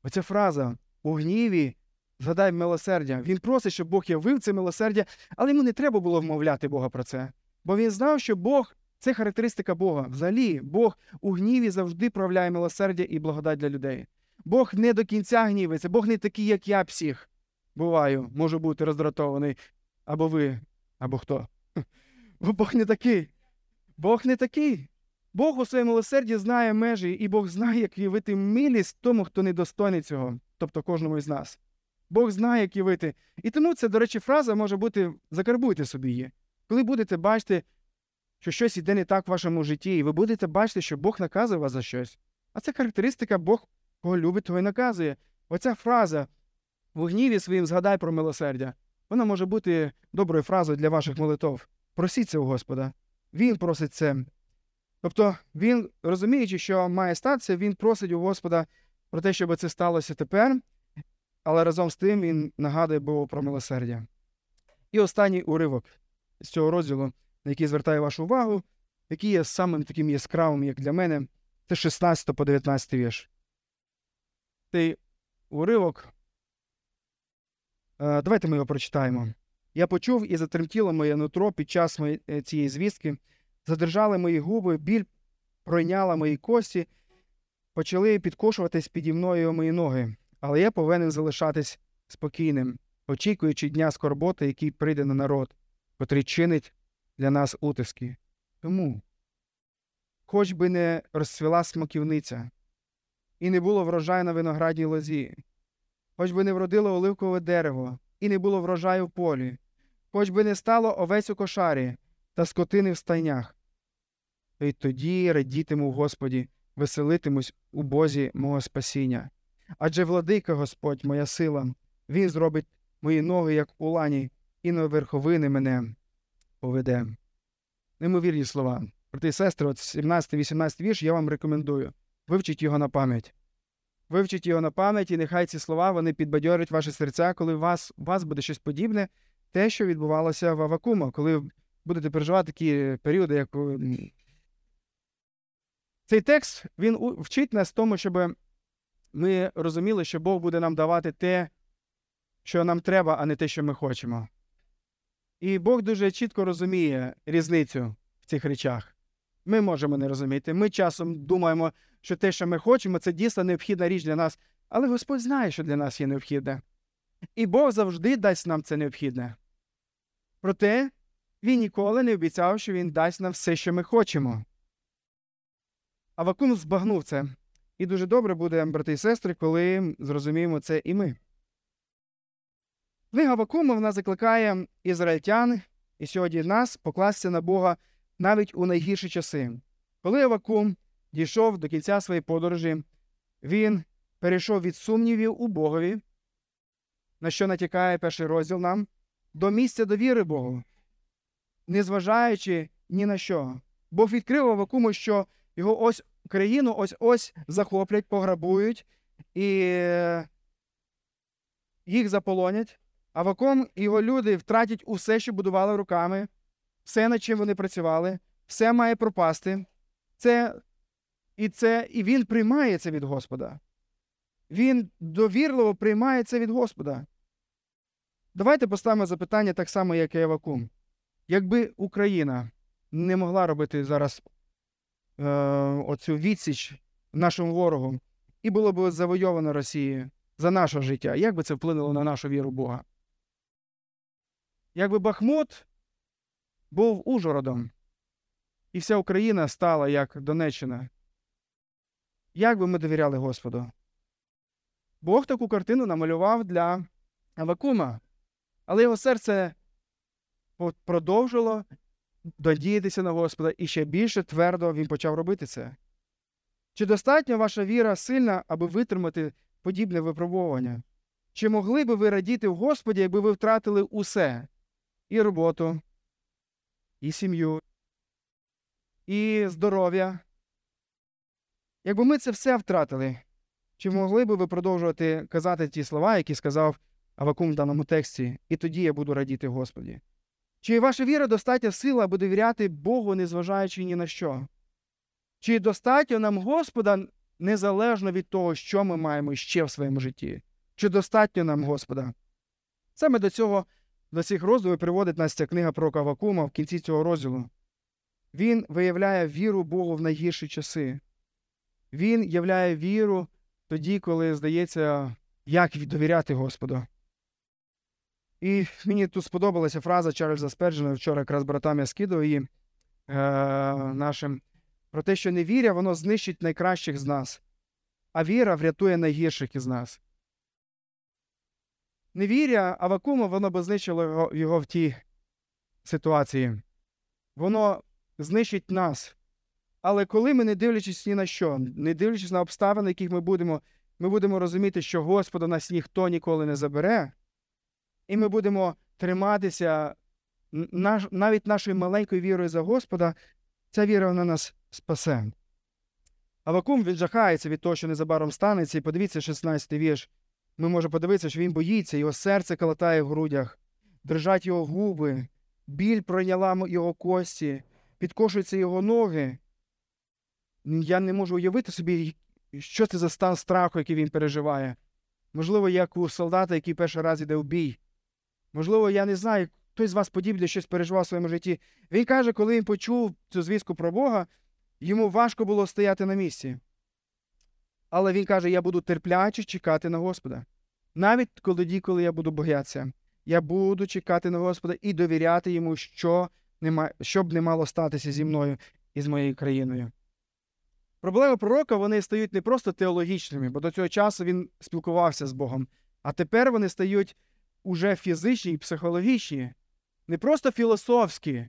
Оця фраза у гніві згадай милосердя. Він просить, щоб Бог явив це милосердя, але йому не треба було вмовляти Бога про це. Бо він знав, що Бог це характеристика Бога. Взагалі, Бог у гніві завжди проявляє милосердя і благодать для людей. Бог не до кінця гнівиться, Бог не такий, як я псих. Буваю, можу бути роздратований. Або ви, або хто. Бо Бог не такий. Бог не такий. Бог у своєму милосерді знає межі, і Бог знає, як явити милість тому, хто недостойний цього, тобто кожному із нас. Бог знає, як явити. І тому це, до речі, фраза може бути закарбуйте собі її. Коли будете бачити, що щось іде не так в вашому житті, і ви будете бачити, що Бог наказує вас за щось. А це характеристика Бог, кого любить, того і наказує. Оця фраза в гніві своїм згадай про милосердя. Вона може бути доброю фразою для ваших молитов. Просіть це у Господа. Він просить це. Тобто, він, розуміючи, що має статися, він просить у Господа про те, щоб це сталося тепер, але разом з тим він нагадує Богу про милосердя. І останній уривок з цього розділу, на який звертаю вашу увагу, який є самим таким яскравим, як для мене, це 16 по 19 вірш. Цей уривок. Е, давайте ми його прочитаємо. Я почув і затремтіло моє нутро під час е, цієї звістки, задержали мої губи, біль пройняла мої кості, почали підкошуватись піді мною мої ноги, але я повинен залишатись спокійним, очікуючи дня скорботи, який прийде на народ, котрий чинить для нас утиски. Тому, хоч би не розцвіла смоківниця, і не було врожаю на виноградній лозі, хоч би не вродило оливкове дерево, і не було врожаю в полі, хоч би не стало овець у кошарі та скотини в стайнях. І тоді радітиму Господі, веселитимусь у Бозі мого спасіння. Адже владика Господь, моя сила, Він зробить мої ноги, як у лані, і на верховини мене поведе. Неймовірні слова. І сестри, от 17-18 вірш я вам рекомендую. Вивчіть його на пам'ять. Вивчіть його на пам'ять, і нехай ці слова вони підбадьорять ваші серця, коли у вас у вас буде щось подібне, те, що відбувалося в Авакума, коли будете переживати такі періоди, як. Цей текст він вчить нас тому, щоб ми розуміли, що Бог буде нам давати те, що нам треба, а не те, що ми хочемо. І Бог дуже чітко розуміє різницю в цих речах. Ми можемо не розуміти. Ми часом думаємо, що те, що ми хочемо, це дійсно необхідна річ для нас. Але Господь знає, що для нас є необхідне. І Бог завжди дасть нам це необхідне. Проте він ніколи не обіцяв, що він дасть нам все, що ми хочемо. Авакум збагнув це. І дуже добре буде, брати і сестри, коли зрозуміємо це і ми. Книга Авакума вона закликає ізраїльтян і сьогодні нас покластися на Бога навіть у найгірші часи. Коли Авакум дійшов до кінця своєї подорожі, він перейшов від сумнівів у Богові, на що натякає перший розділ нам, до місця довіри Богу, незважаючи ні на що. Бог відкрив Авакуму, що його ось країну ось ось захоплять, пограбують і їх заполонять. Авакум і його люди втратять усе, що будували руками, все, над чим вони працювали, все має пропасти. Це, І це, і він приймає це від Господа. Він довірливо приймає це від Господа. Давайте поставимо запитання так само, як і Авакум. Якби Україна не могла робити зараз е, оцю відсіч нашому ворогу, і було б завойовано Росією за наше життя, як би це вплинуло на нашу віру Бога? Якби Бахмут був Ужгородом, і вся Україна стала як Донеччина, як би ми довіряли Господу? Бог таку картину намалював для Авакума, але його серце продовжило додіятися на Господа і ще більше твердо він почав робити це. Чи достатньо ваша віра сильна, аби витримати подібне випробування? Чи могли би ви радіти в Господі, якби ви втратили усе і роботу, і сім'ю, і здоров'я? Якби ми це все втратили, чи могли би ви продовжувати казати ті слова, які сказав Авакум в даному тексті, і тоді я буду радіти Господі? Чи ваша віра достатня сила, аби довіряти Богу, незважаючи ні на що? Чи достатньо нам Господа незалежно від того, що ми маємо ще в своєму житті? Чи достатньо нам Господа? Саме до цього, до цих роздумів приводить нас ця книга про Кавакума в кінці цього розділу. Він виявляє віру Богу в найгірші часи. Він являє віру тоді, коли здається, як довіряти Господу. І мені тут сподобалася фраза Чарльза Сперджена, вчора якраз братам я скидав її е, нашим, про те, що невіря, воно знищить найкращих з нас, а віра врятує найгірших із нас. Невіря Авакума, воно би знищило його, його в тій ситуації. Воно знищить нас. Але коли ми, не дивлячись ні на що, не дивлячись на обставини, яких ми будемо, ми будемо розуміти, що Господа нас ніхто ніколи не забере, і ми будемо триматися наш, навіть нашою маленькою вірою за Господа, ця віра вона нас спасе. Авакум він жахається від того, що незабаром станеться, і подивіться, 16-й вірш. Ми можемо подивитися, що він боїться, його серце калатає в грудях, дрижать його губи, біль пройняла його кості, підкошуються його ноги. Я не можу уявити собі, що це за стан страху, який він переживає. Можливо, як у солдата, який перший раз йде в бій. Можливо, я не знаю, хтось з вас подібне щось переживав в своєму житті. Він каже, коли він почув цю звістку про Бога, йому важко було стояти на місці. Але він каже: я буду терпляче чекати на Господа. Навіть коли коли я буду боятися, я буду чекати на Господа і довіряти йому, що, нема, що б не мало статися зі мною і з моєю країною. Проблеми пророка вони стають не просто теологічними, бо до цього часу він спілкувався з Богом, а тепер вони стають уже фізичні і психологічні, не просто філософські,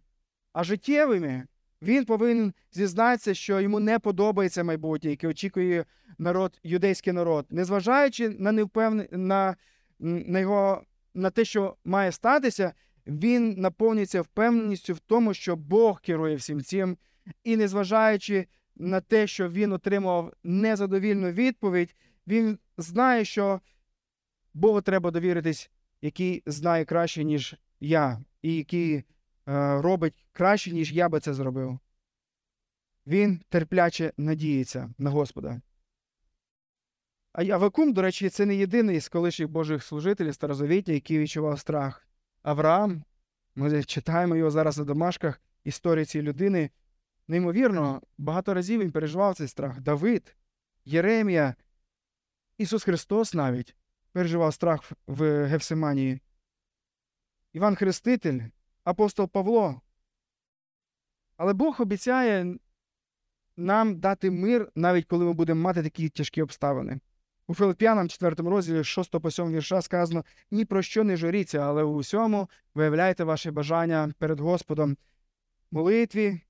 а життєвими. Він повинен зізнатися, що йому не подобається майбутнє, яке очікує народ, юдейський народ, незважаючи на невпевне, на, на його на те, що має статися, він наповнюється впевненістю в тому, що Бог керує всім цим, і незважаючи на те, що він отримав незадовільну відповідь, він знає, що Богу треба довіритись, який знає краще, ніж я, і який робить краще, ніж я би це зробив. Він терпляче надіється на Господа. А Авакум, до речі, це не єдиний з колишніх Божих служителів старозавітня, який відчував страх. Авраам, ми читаємо його зараз на домашках історії цієї людини. Неймовірно, багато разів він переживав цей страх. Давид, Єремія, Ісус Христос навіть переживав страх в Гефсиманії. Іван Хреститель, апостол Павло. Але Бог обіцяє нам дати мир, навіть коли ми будемо мати такі тяжкі обставини. У Филип'янам, 4 розділі 6 по 7 вірша сказано: ні про що не журіться, але у всьому виявляйте ваші бажання перед Господом молитві,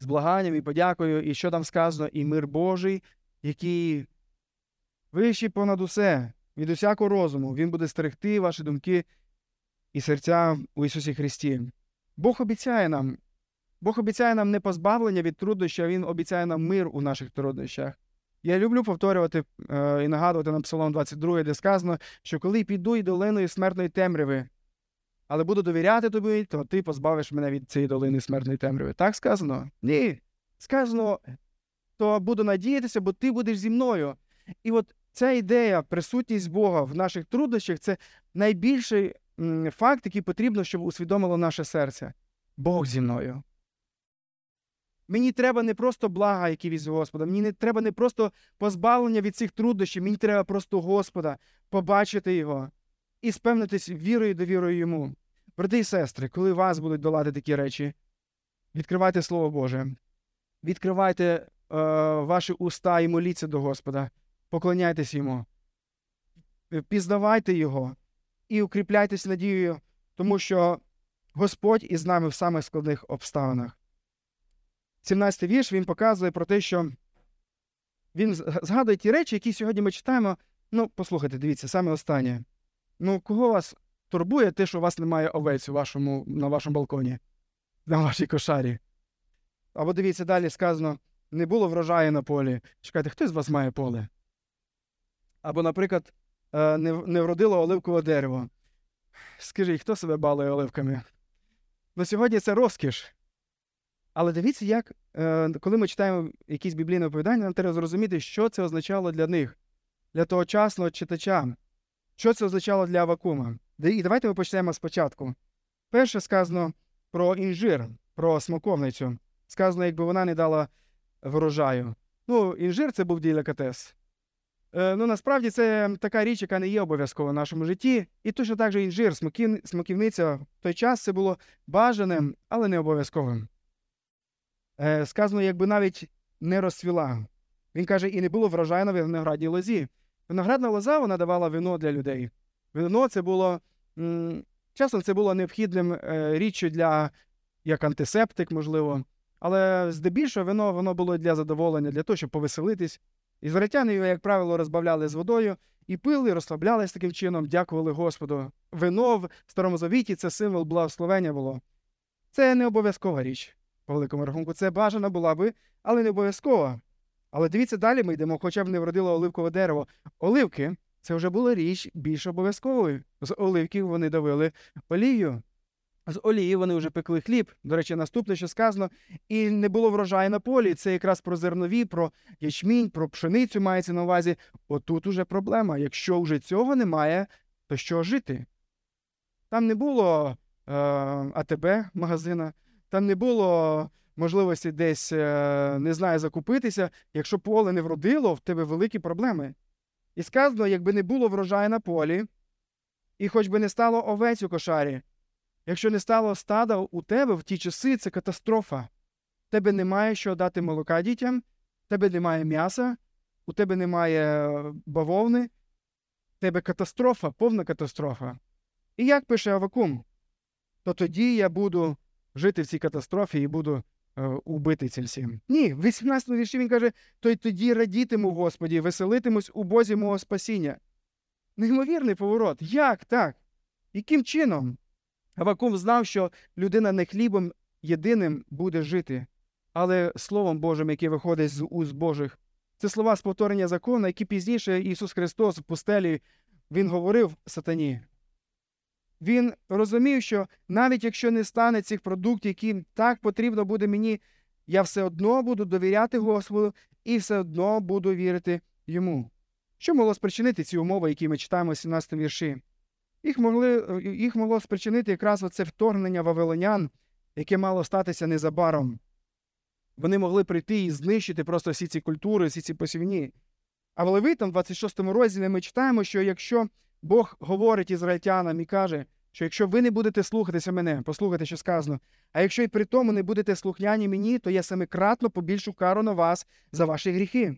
з благанням і подякою, і що там сказано, і мир Божий, який вищий понад усе, від усякого розуму, Він буде стерегти ваші думки і серця у Ісусі Христі. Бог обіцяє нам, Бог обіцяє нам не позбавлення від труднощів, а Він обіцяє нам мир у наших труднощах. Я люблю повторювати е, і нагадувати на Псалом 22, де сказано, що коли піду і долиною смертної темряви, але буду довіряти тобі, то ти позбавиш мене від цієї долини смертної темряви. Так сказано? Ні. Сказано, то буду надіятися, бо ти будеш зі мною. І от ця ідея, присутність Бога в наших труднощах це найбільший факт, який потрібно, щоб усвідомило наше серце. Бог зі мною. Мені треба не просто блага, які від Господа, мені не треба не просто позбавлення від цих труднощів, мені треба просто Господа побачити Його і спевнитись вірою і довірою йому. Брати і сестри, коли вас будуть долати такі речі, відкривайте Слово Боже, відкривайте е, ваші уста і моліться до Господа, поклоняйтесь йому, пізнавайте Його і укріпляйтесь надією, тому що Господь із нами в самих складних обставинах. 17-й вірш він показує про те, що він згадує ті речі, які сьогодні ми читаємо. Ну, послухайте, дивіться, саме останнє. Ну, кого вас турбує те, що у вас немає овець у вашому, на вашому балконі, на вашій кошарі? Або дивіться, далі сказано: не було врожаю на полі. Чекайте, хто з вас має поле? Або, наприклад, не вродило оливкове дерево. Скажіть, хто себе балує оливками? Ну, сьогодні це розкіш. Але дивіться, як, е, коли ми читаємо якісь біблійне оповідання, нам треба зрозуміти, що це означало для них, для тогочасного читача. Що це означало для Авакума? І давайте ми почнемо спочатку. Перше сказано про інжир, про смоковницю. Сказано, якби вона не дала врожаю. Ну, інжир це був делікатес. Е, ну насправді це така річ, яка не є обов'язково в нашому житті. І точно так же інжир, смоків... смоківниця в той час це було бажаним, але не обов'язковим. Е, сказано, якби навіть не розцвіла. Він каже, і не було врожаю на виноградній лозі. Виноградна лоза вона давала вино для людей. Вино це було м часом це було необхідним е, річчю для як антисептик, можливо. Але здебільшого вино воно було для задоволення, для того, щоб повеселитись. Ізраїльтяни його, як правило, розбавляли з водою і пили, розслаблялись таким чином, дякували Господу. Вино в Старому Завіті це символ благословення було. Це не обов'язкова річ, по великому рахунку. Це бажана була би, але не обов'язкова. Але дивіться, далі ми йдемо, хоча б не вродило оливкове дерево. Оливки це вже була річ більш обов'язковою. З оливків вони давили олію. З олії вони вже пекли хліб. До речі, наступне, що сказано, і не було врожаю на полі. Це якраз про зернові, про ячмінь, про пшеницю мається на увазі. Отут уже проблема. Якщо вже цього немає, то що жити? Там не було е, АТБ магазина, там не було можливості десь, е, не знаю, закупитися. Якщо поле не вродило, в тебе великі проблеми. І сказано, якби не було врожаю на полі, і хоч би не стало овець у кошарі. Якщо не стало стада у тебе в ті часи, це катастрофа. Тебе немає що дати молока дітям, тебе немає м'яса, у тебе немає е, бавовни, тебе катастрофа, повна катастрофа. І як пише Авакум, то тоді я буду жити в цій катастрофі і буду е, убити ці. Ні, в 18 вірші він каже: то й тоді радітиму Господі, веселитимусь у Бозі мого спасіння. Неймовірний поворот. Як так? Яким чином? Авакум знав, що людина не хлібом єдиним буде жити, але Словом Божим, яке виходить з уст Божих. Це слова з повторення закону, які пізніше Ісус Христос в пустелі Він говорив сатані. Він розумів, що навіть якщо не стане цих продуктів, які так потрібно буде мені, я все одно буду довіряти Господу і все одно буду вірити йому. Що могло спричинити ці умови, які ми читаємо в 17 вірші? Їх могли, їх могло спричинити якраз оце вторгнення вавилонян, яке мало статися незабаром. Вони могли прийти і знищити просто всі ці культури, всі ці посівні. А в Левитам, в 26 розділі, ми читаємо, що якщо Бог говорить ізраїльтянам і каже, що якщо ви не будете слухатися мене, послухайте, що сказано, а якщо і при тому не будете слухняні мені, то я семикратно побільшу кару на вас за ваші гріхи.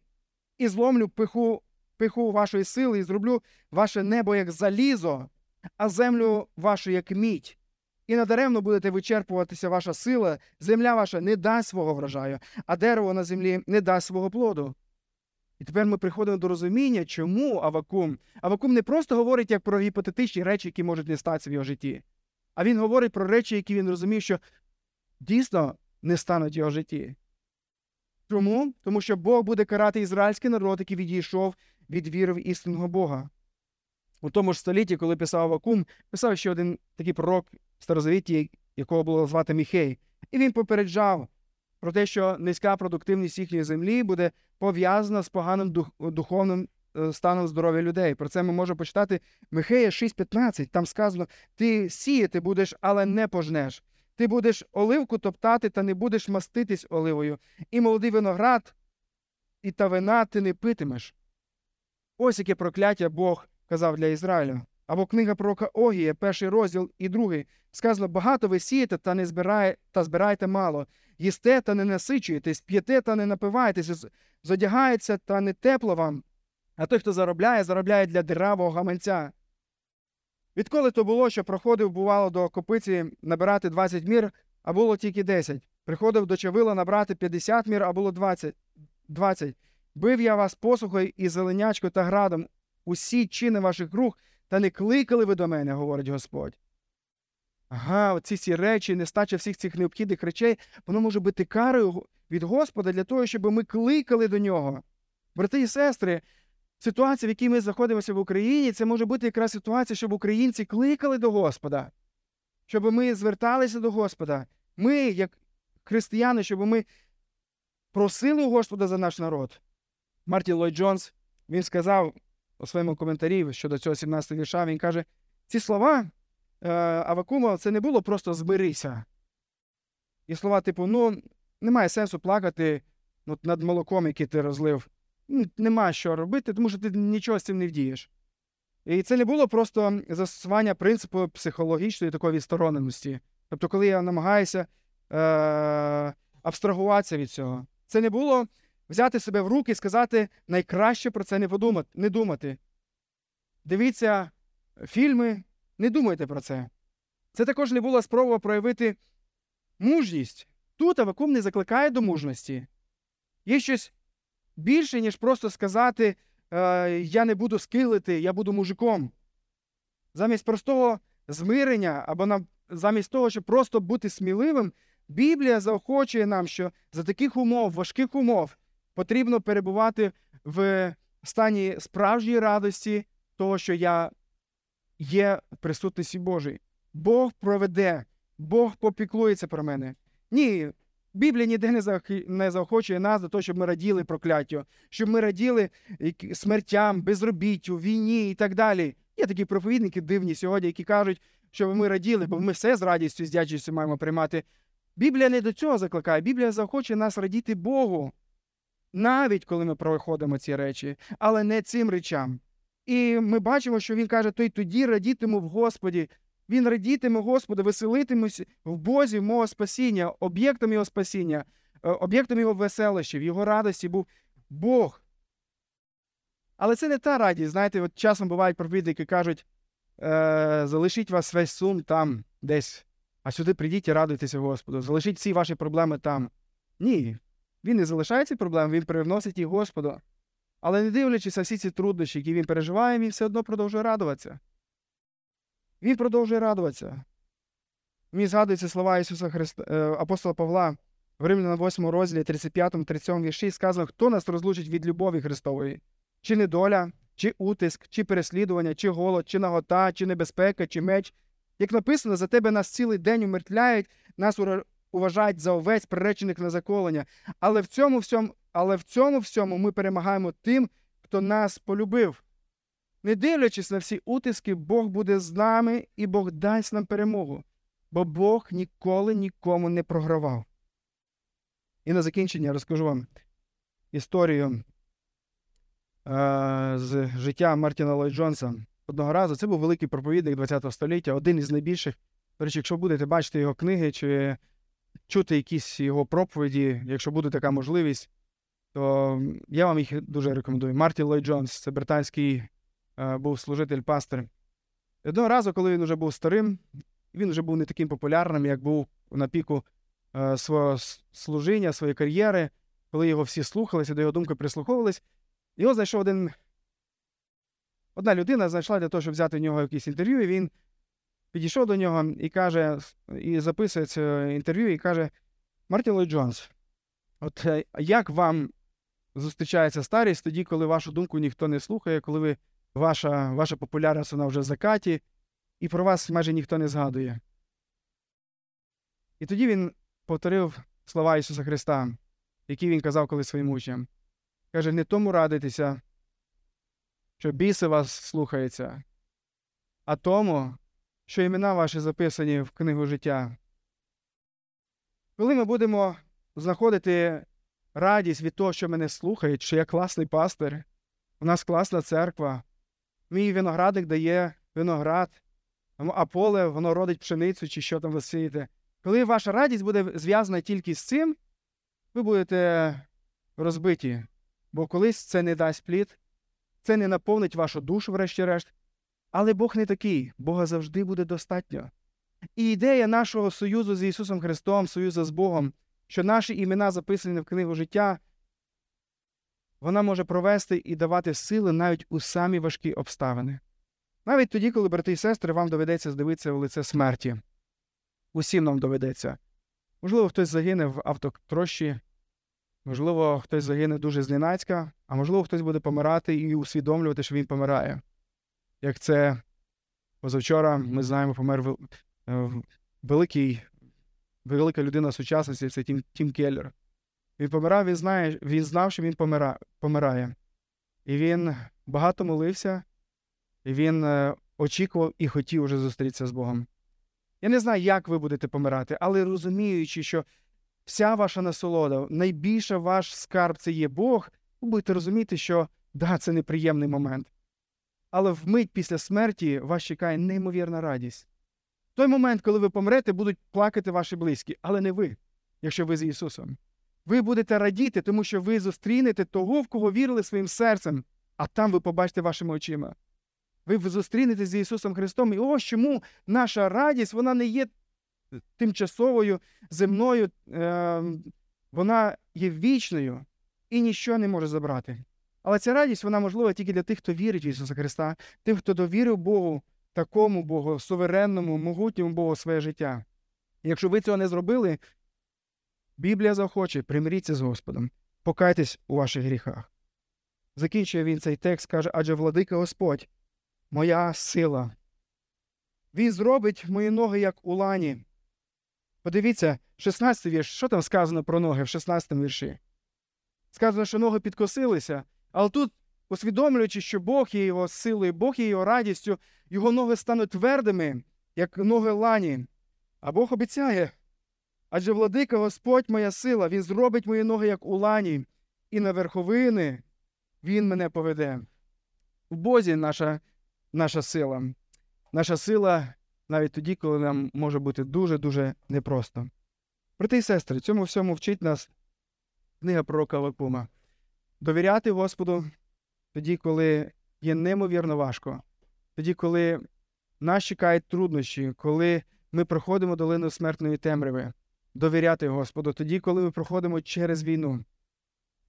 І зломлю пиху пиху вашої сили, і зроблю ваше небо як залізо, а землю вашу як мідь. І надаремно будете вичерпуватися ваша сила, земля ваша не дасть свого врожаю, а дерево на землі не дасть свого плоду. І тепер ми приходимо до розуміння, чому Авакум. Авакум не просто говорить як про гіпотетичні речі, які можуть не статися в його житті, а він говорить про речі, які він розумів, що дійсно не стануть в його житті. Чому? Тому що Бог буде карати ізраїльський народ, який відійшов від віри в істинного Бога. У тому ж столітті, коли писав Авакум, писав ще один такий пророк в старозавіті, якого було звати Міхей, і він попереджав про те, що низька продуктивність їхньої землі буде пов'язана з поганим дух, духовним е, станом здоров'я людей. Про це ми можемо почитати Михея 6.15. Там сказано: ти сіяти будеш, але не пожнеш. Ти будеш оливку топтати, та не будеш маститись оливою, і молодий виноград, і та вина ти не питимеш. Ось яке прокляття Бог казав для Ізраїля. Або книга пророка Огія, перший розділ і другий. Сказано, багато ви сієте та не збирає, та збираєте мало, їсте та не насичуєтесь, п'єте та не напиваєтесь, зодягається та не тепло вам. А той, хто заробляє, заробляє для диравого гаманця. Відколи то було, що проходив, бувало, до копиці набирати 20 мір, а було тільки 10. Приходив до Чавила набрати 50 мір, а було 20. 20. Бив я вас посухою і зеленячкою та градом, усі чини ваших рук, та не кликали ви до мене, говорить Господь. Ага, оці всі речі, нестача всіх цих необхідних речей, воно може бути карою від Господа для того, щоб ми кликали до нього. Брати і сестри, ситуація, в якій ми знаходимося в Україні, це може бути якраз ситуація, щоб українці кликали до Господа, щоб ми зверталися до Господа. Ми, як християни, щоб ми просили у Господа за наш народ. Мартін Ллойд Джонс він сказав у своєму коментарі щодо цього 17 вірша, він каже: ці слова е, Авакума це не було просто зберися. І слова, типу, ну, немає сенсу плакати ну, над молоком, який ти розлив. нема що робити, тому що ти нічого з цим не вдієш. І це не було просто застосування принципу психологічної такої відстороненості. Тобто, коли я намагаюся е- абстрагуватися від цього, це не було взяти себе в руки і сказати найкраще про це не подумати, не думати. Дивіться фільми, не думайте про це. Це також не була спроба проявити мужність. Тут Авакум не закликає до мужності. Є щось більше, ніж просто сказати е, Я не буду скилити, я буду мужиком. Замість простого змирення або на, замість того, щоб просто бути сміливим, Біблія заохочує нам, що за таких умов, важких умов, потрібно перебувати в стані справжньої радості, того, що я є в присутності Божій. Бог проведе, Бог попіклується про мене. Ні, Біблія ніде не заохочує нас до того, щоб ми раділи прокляттю, щоб ми раділи смертям, безробіттю, війні і так далі. Є такі проповідники дивні сьогодні, які кажуть, що ми раділи, бо ми все з радістю, з дячістю маємо приймати. Біблія не до цього закликає. Біблія захоче нас радіти Богу, навіть коли ми проходимо ці речі, але не цим речам. І ми бачимо, що він каже: той тоді радітиму в Господі. Він радітиме Господу, веселитимусь в Бозі мого спасіння, об'єктом його спасіння, е, об'єктом його веселощів, його радості був Бог. Але це не та радість. Знаєте, от часом бувають проповідники, кажуть: е, залишіть вас весь сум там, десь, а сюди прийдіть і радуйтеся Господу, залишіть всі ваші проблеми там. Ні. Він не залишає ці проблеми, він привносить їх Господу. Але не дивлячись на всі ці труднощі, які він переживає, він все одно продовжує радуватися. Він продовжує радуватися. Мені згадуються слова Ісуса Христа, е, апостола Павла в Римляна 8 розділі 35, 37 вірші сказано, хто нас розлучить від любові Христової, чи недоля, чи утиск, чи переслідування, чи голод, чи нагота, чи небезпека, чи меч. Як написано, за тебе нас цілий день умертвляють, нас уважають за овець, приречених на заколення. Але в цьому всьому але в цьому всьому ми перемагаємо тим, хто нас полюбив. Не дивлячись на всі утиски, Бог буде з нами і Бог дасть нам перемогу, бо Бог ніколи нікому не програвав. І на закінчення розкажу вам історію е з життя Мартіна Ллойд Джонса. Одного разу це був великий проповідник ХХ століття, один із найбільших. До речі, якщо будете бачити його книги чи чути якісь його проповіді, якщо буде така можливість, то я вам їх дуже рекомендую. Мартін Ллойд Джонс, це британський е, був служитель пастир. Одного разу, коли він вже був старим, він вже був не таким популярним, як був на піку е, свого служіння, своєї кар'єри, коли його всі слухалися, до його думки прислуховувались. Його знайшов один. Одна людина знайшла для того, щоб взяти в нього якесь інтерв'ю, і він підійшов до нього і каже, і записує це інтерв'ю, і каже: Мартін Ллойд Джонс, от е, як вам зустрічається старість тоді, коли вашу думку ніхто не слухає, коли ви, ваша ваша популярність вона вже в закаті, і про вас майже ніхто не згадує. І тоді він повторив слова Ісуса Христа, які він казав колись своїм учням. Каже, не тому радитися, що біси вас слухаються, а тому, що імена ваші записані в книгу життя. Коли ми будемо знаходити радість від того, що мене слухають, що я класний пастир, у нас класна церква. Мій виноградник дає виноград, а поле воно родить пшеницю чи що там ви сієте. Коли ваша радість буде зв'язана тільки з цим, ви будете розбиті, бо колись це не дасть плід, це не наповнить вашу душу, врешті-решт. Але Бог не такий, Бога завжди буде достатньо. І ідея нашого союзу з Ісусом Христом, союзу з Богом, що наші імена записані в книгу життя, вона може провести і давати сили навіть у самі важкі обставини. Навіть тоді, коли, брати і сестри, вам доведеться здивитися в лице смерті. Усім нам доведеться. Можливо, хтось загине в автотрощі, можливо, хтось загине дуже зненацька, а можливо, хтось буде помирати і усвідомлювати, що він помирає. Як це позавчора ми знаємо, помер е, великий велика людина сучасності це Тім, Тім Келлер. Він помирав, він знає, він знав, що він помира, помирає. І він багато молився, і він е, очікував і хотів уже зустрітися з Богом. Я не знаю, як ви будете помирати, але розуміючи, що вся ваша насолода, найбільша ваш скарб це є Бог, ви будете розуміти, що да, це неприємний момент. Але вмить після смерті вас чекає неймовірна радість. В той момент, коли ви помрете, будуть плакати ваші близькі, але не ви, якщо ви з Ісусом. Ви будете радіти, тому що ви зустрінете того, в кого вірили своїм серцем, а там ви побачите вашими очима. Ви зустрінетеся з Ісусом Христом, і ось чому наша радість вона не є тимчасовою, земною, е, вона є вічною і нічого не може забрати. Але ця радість вона можлива тільки для тих, хто вірить в Ісуса Христа, тим, хто довірив Богу, такому Богу, суверенному, могутньому Богу своє життя. І якщо ви цього не зробили, Біблія захоче, примиріться з Господом, покайтесь у ваших гріхах. Закінчує він цей текст, каже, адже владика Господь, моя сила. Він зробить мої ноги, як у лані. Подивіться, 16 вірш, що там сказано про ноги в 16 вірші? Сказано, що ноги підкосилися, але тут, усвідомлюючи, що Бог є його силою, Бог є його радістю, його ноги стануть твердими, як ноги лані. А Бог обіцяє. Адже владика Господь моя сила, Він зробить мої ноги, як у лані, і на верховини Він мене поведе. В Бозі наша, наша сила. Наша сила навіть тоді, коли нам може бути дуже-дуже непросто. Брати і сестри, цьому всьому вчить нас книга пророка Лакума. Довіряти Господу тоді, коли є неймовірно важко, тоді, коли нас чекають труднощі, коли ми проходимо долину смертної темряви, довіряти Господу тоді, коли ми проходимо через війну.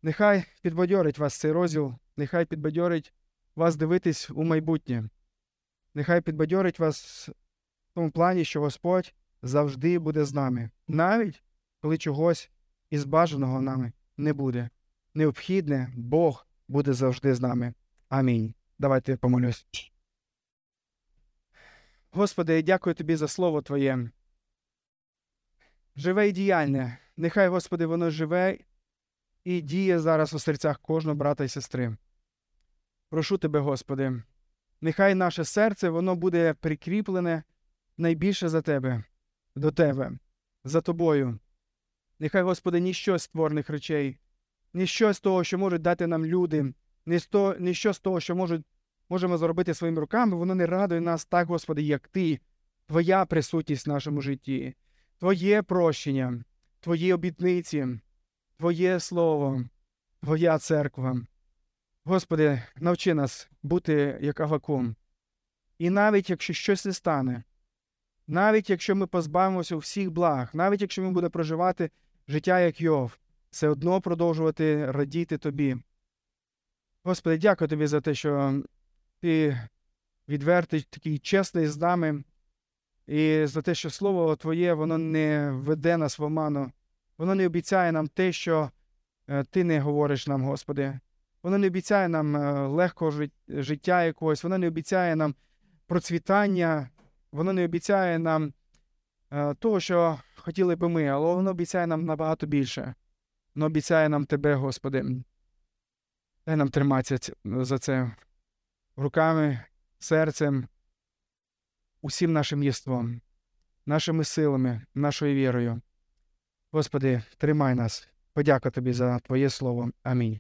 Нехай підбадьорить вас цей розділ, нехай підбадьорить вас дивитись у майбутнє. Нехай підбадьорить вас в тому плані, що Господь завжди буде з нами, навіть коли чогось із бажаного нами не буде. Необхідне Бог буде завжди з нами. Амінь. Давайте помолюсь. Господи, я дякую Тобі за слово Твоє. Живе і діяльне. Нехай, Господи, воно живе і діє зараз у серцях кожного брата і сестри. Прошу Тебе, Господи, нехай наше серце воно буде прикріплене найбільше за Тебе, до Тебе, за Тобою. Нехай, Господи, ніщо з створених речей, ніщо з того, що можуть дати нам люди, ніщо з того, що можуть, можемо зробити своїми руками, воно не радує нас так, Господи, як Ти, Твоя присутність в нашому житті, Твоє прощення, Твої обітниці, Твоє Слово, Твоя церква. Господи, навчи нас бути як Авакум. І навіть якщо щось не стане, навіть якщо ми позбавимося всіх благ, навіть якщо ми будемо проживати життя як Йов, все одно продовжувати радіти Тобі. Господи, дякую Тобі за те, що Ти відвертий, такий чесний з нами, і за те, що Слово Твоє, воно не веде нас в оману, воно не обіцяє нам те, що Ти не говориш нам, Господи. Воно не обіцяє нам легкого життя якогось, воно не обіцяє нам процвітання, воно не обіцяє нам того, що хотіли би ми, але воно обіцяє нам набагато більше. Воно обіцяє нам Тебе, Господи. Дай нам триматися за це руками, серцем, усім нашим єством, нашими силами, нашою вірою. Господи, тримай нас. Подяка Тобі за Твоє Слово. Амінь.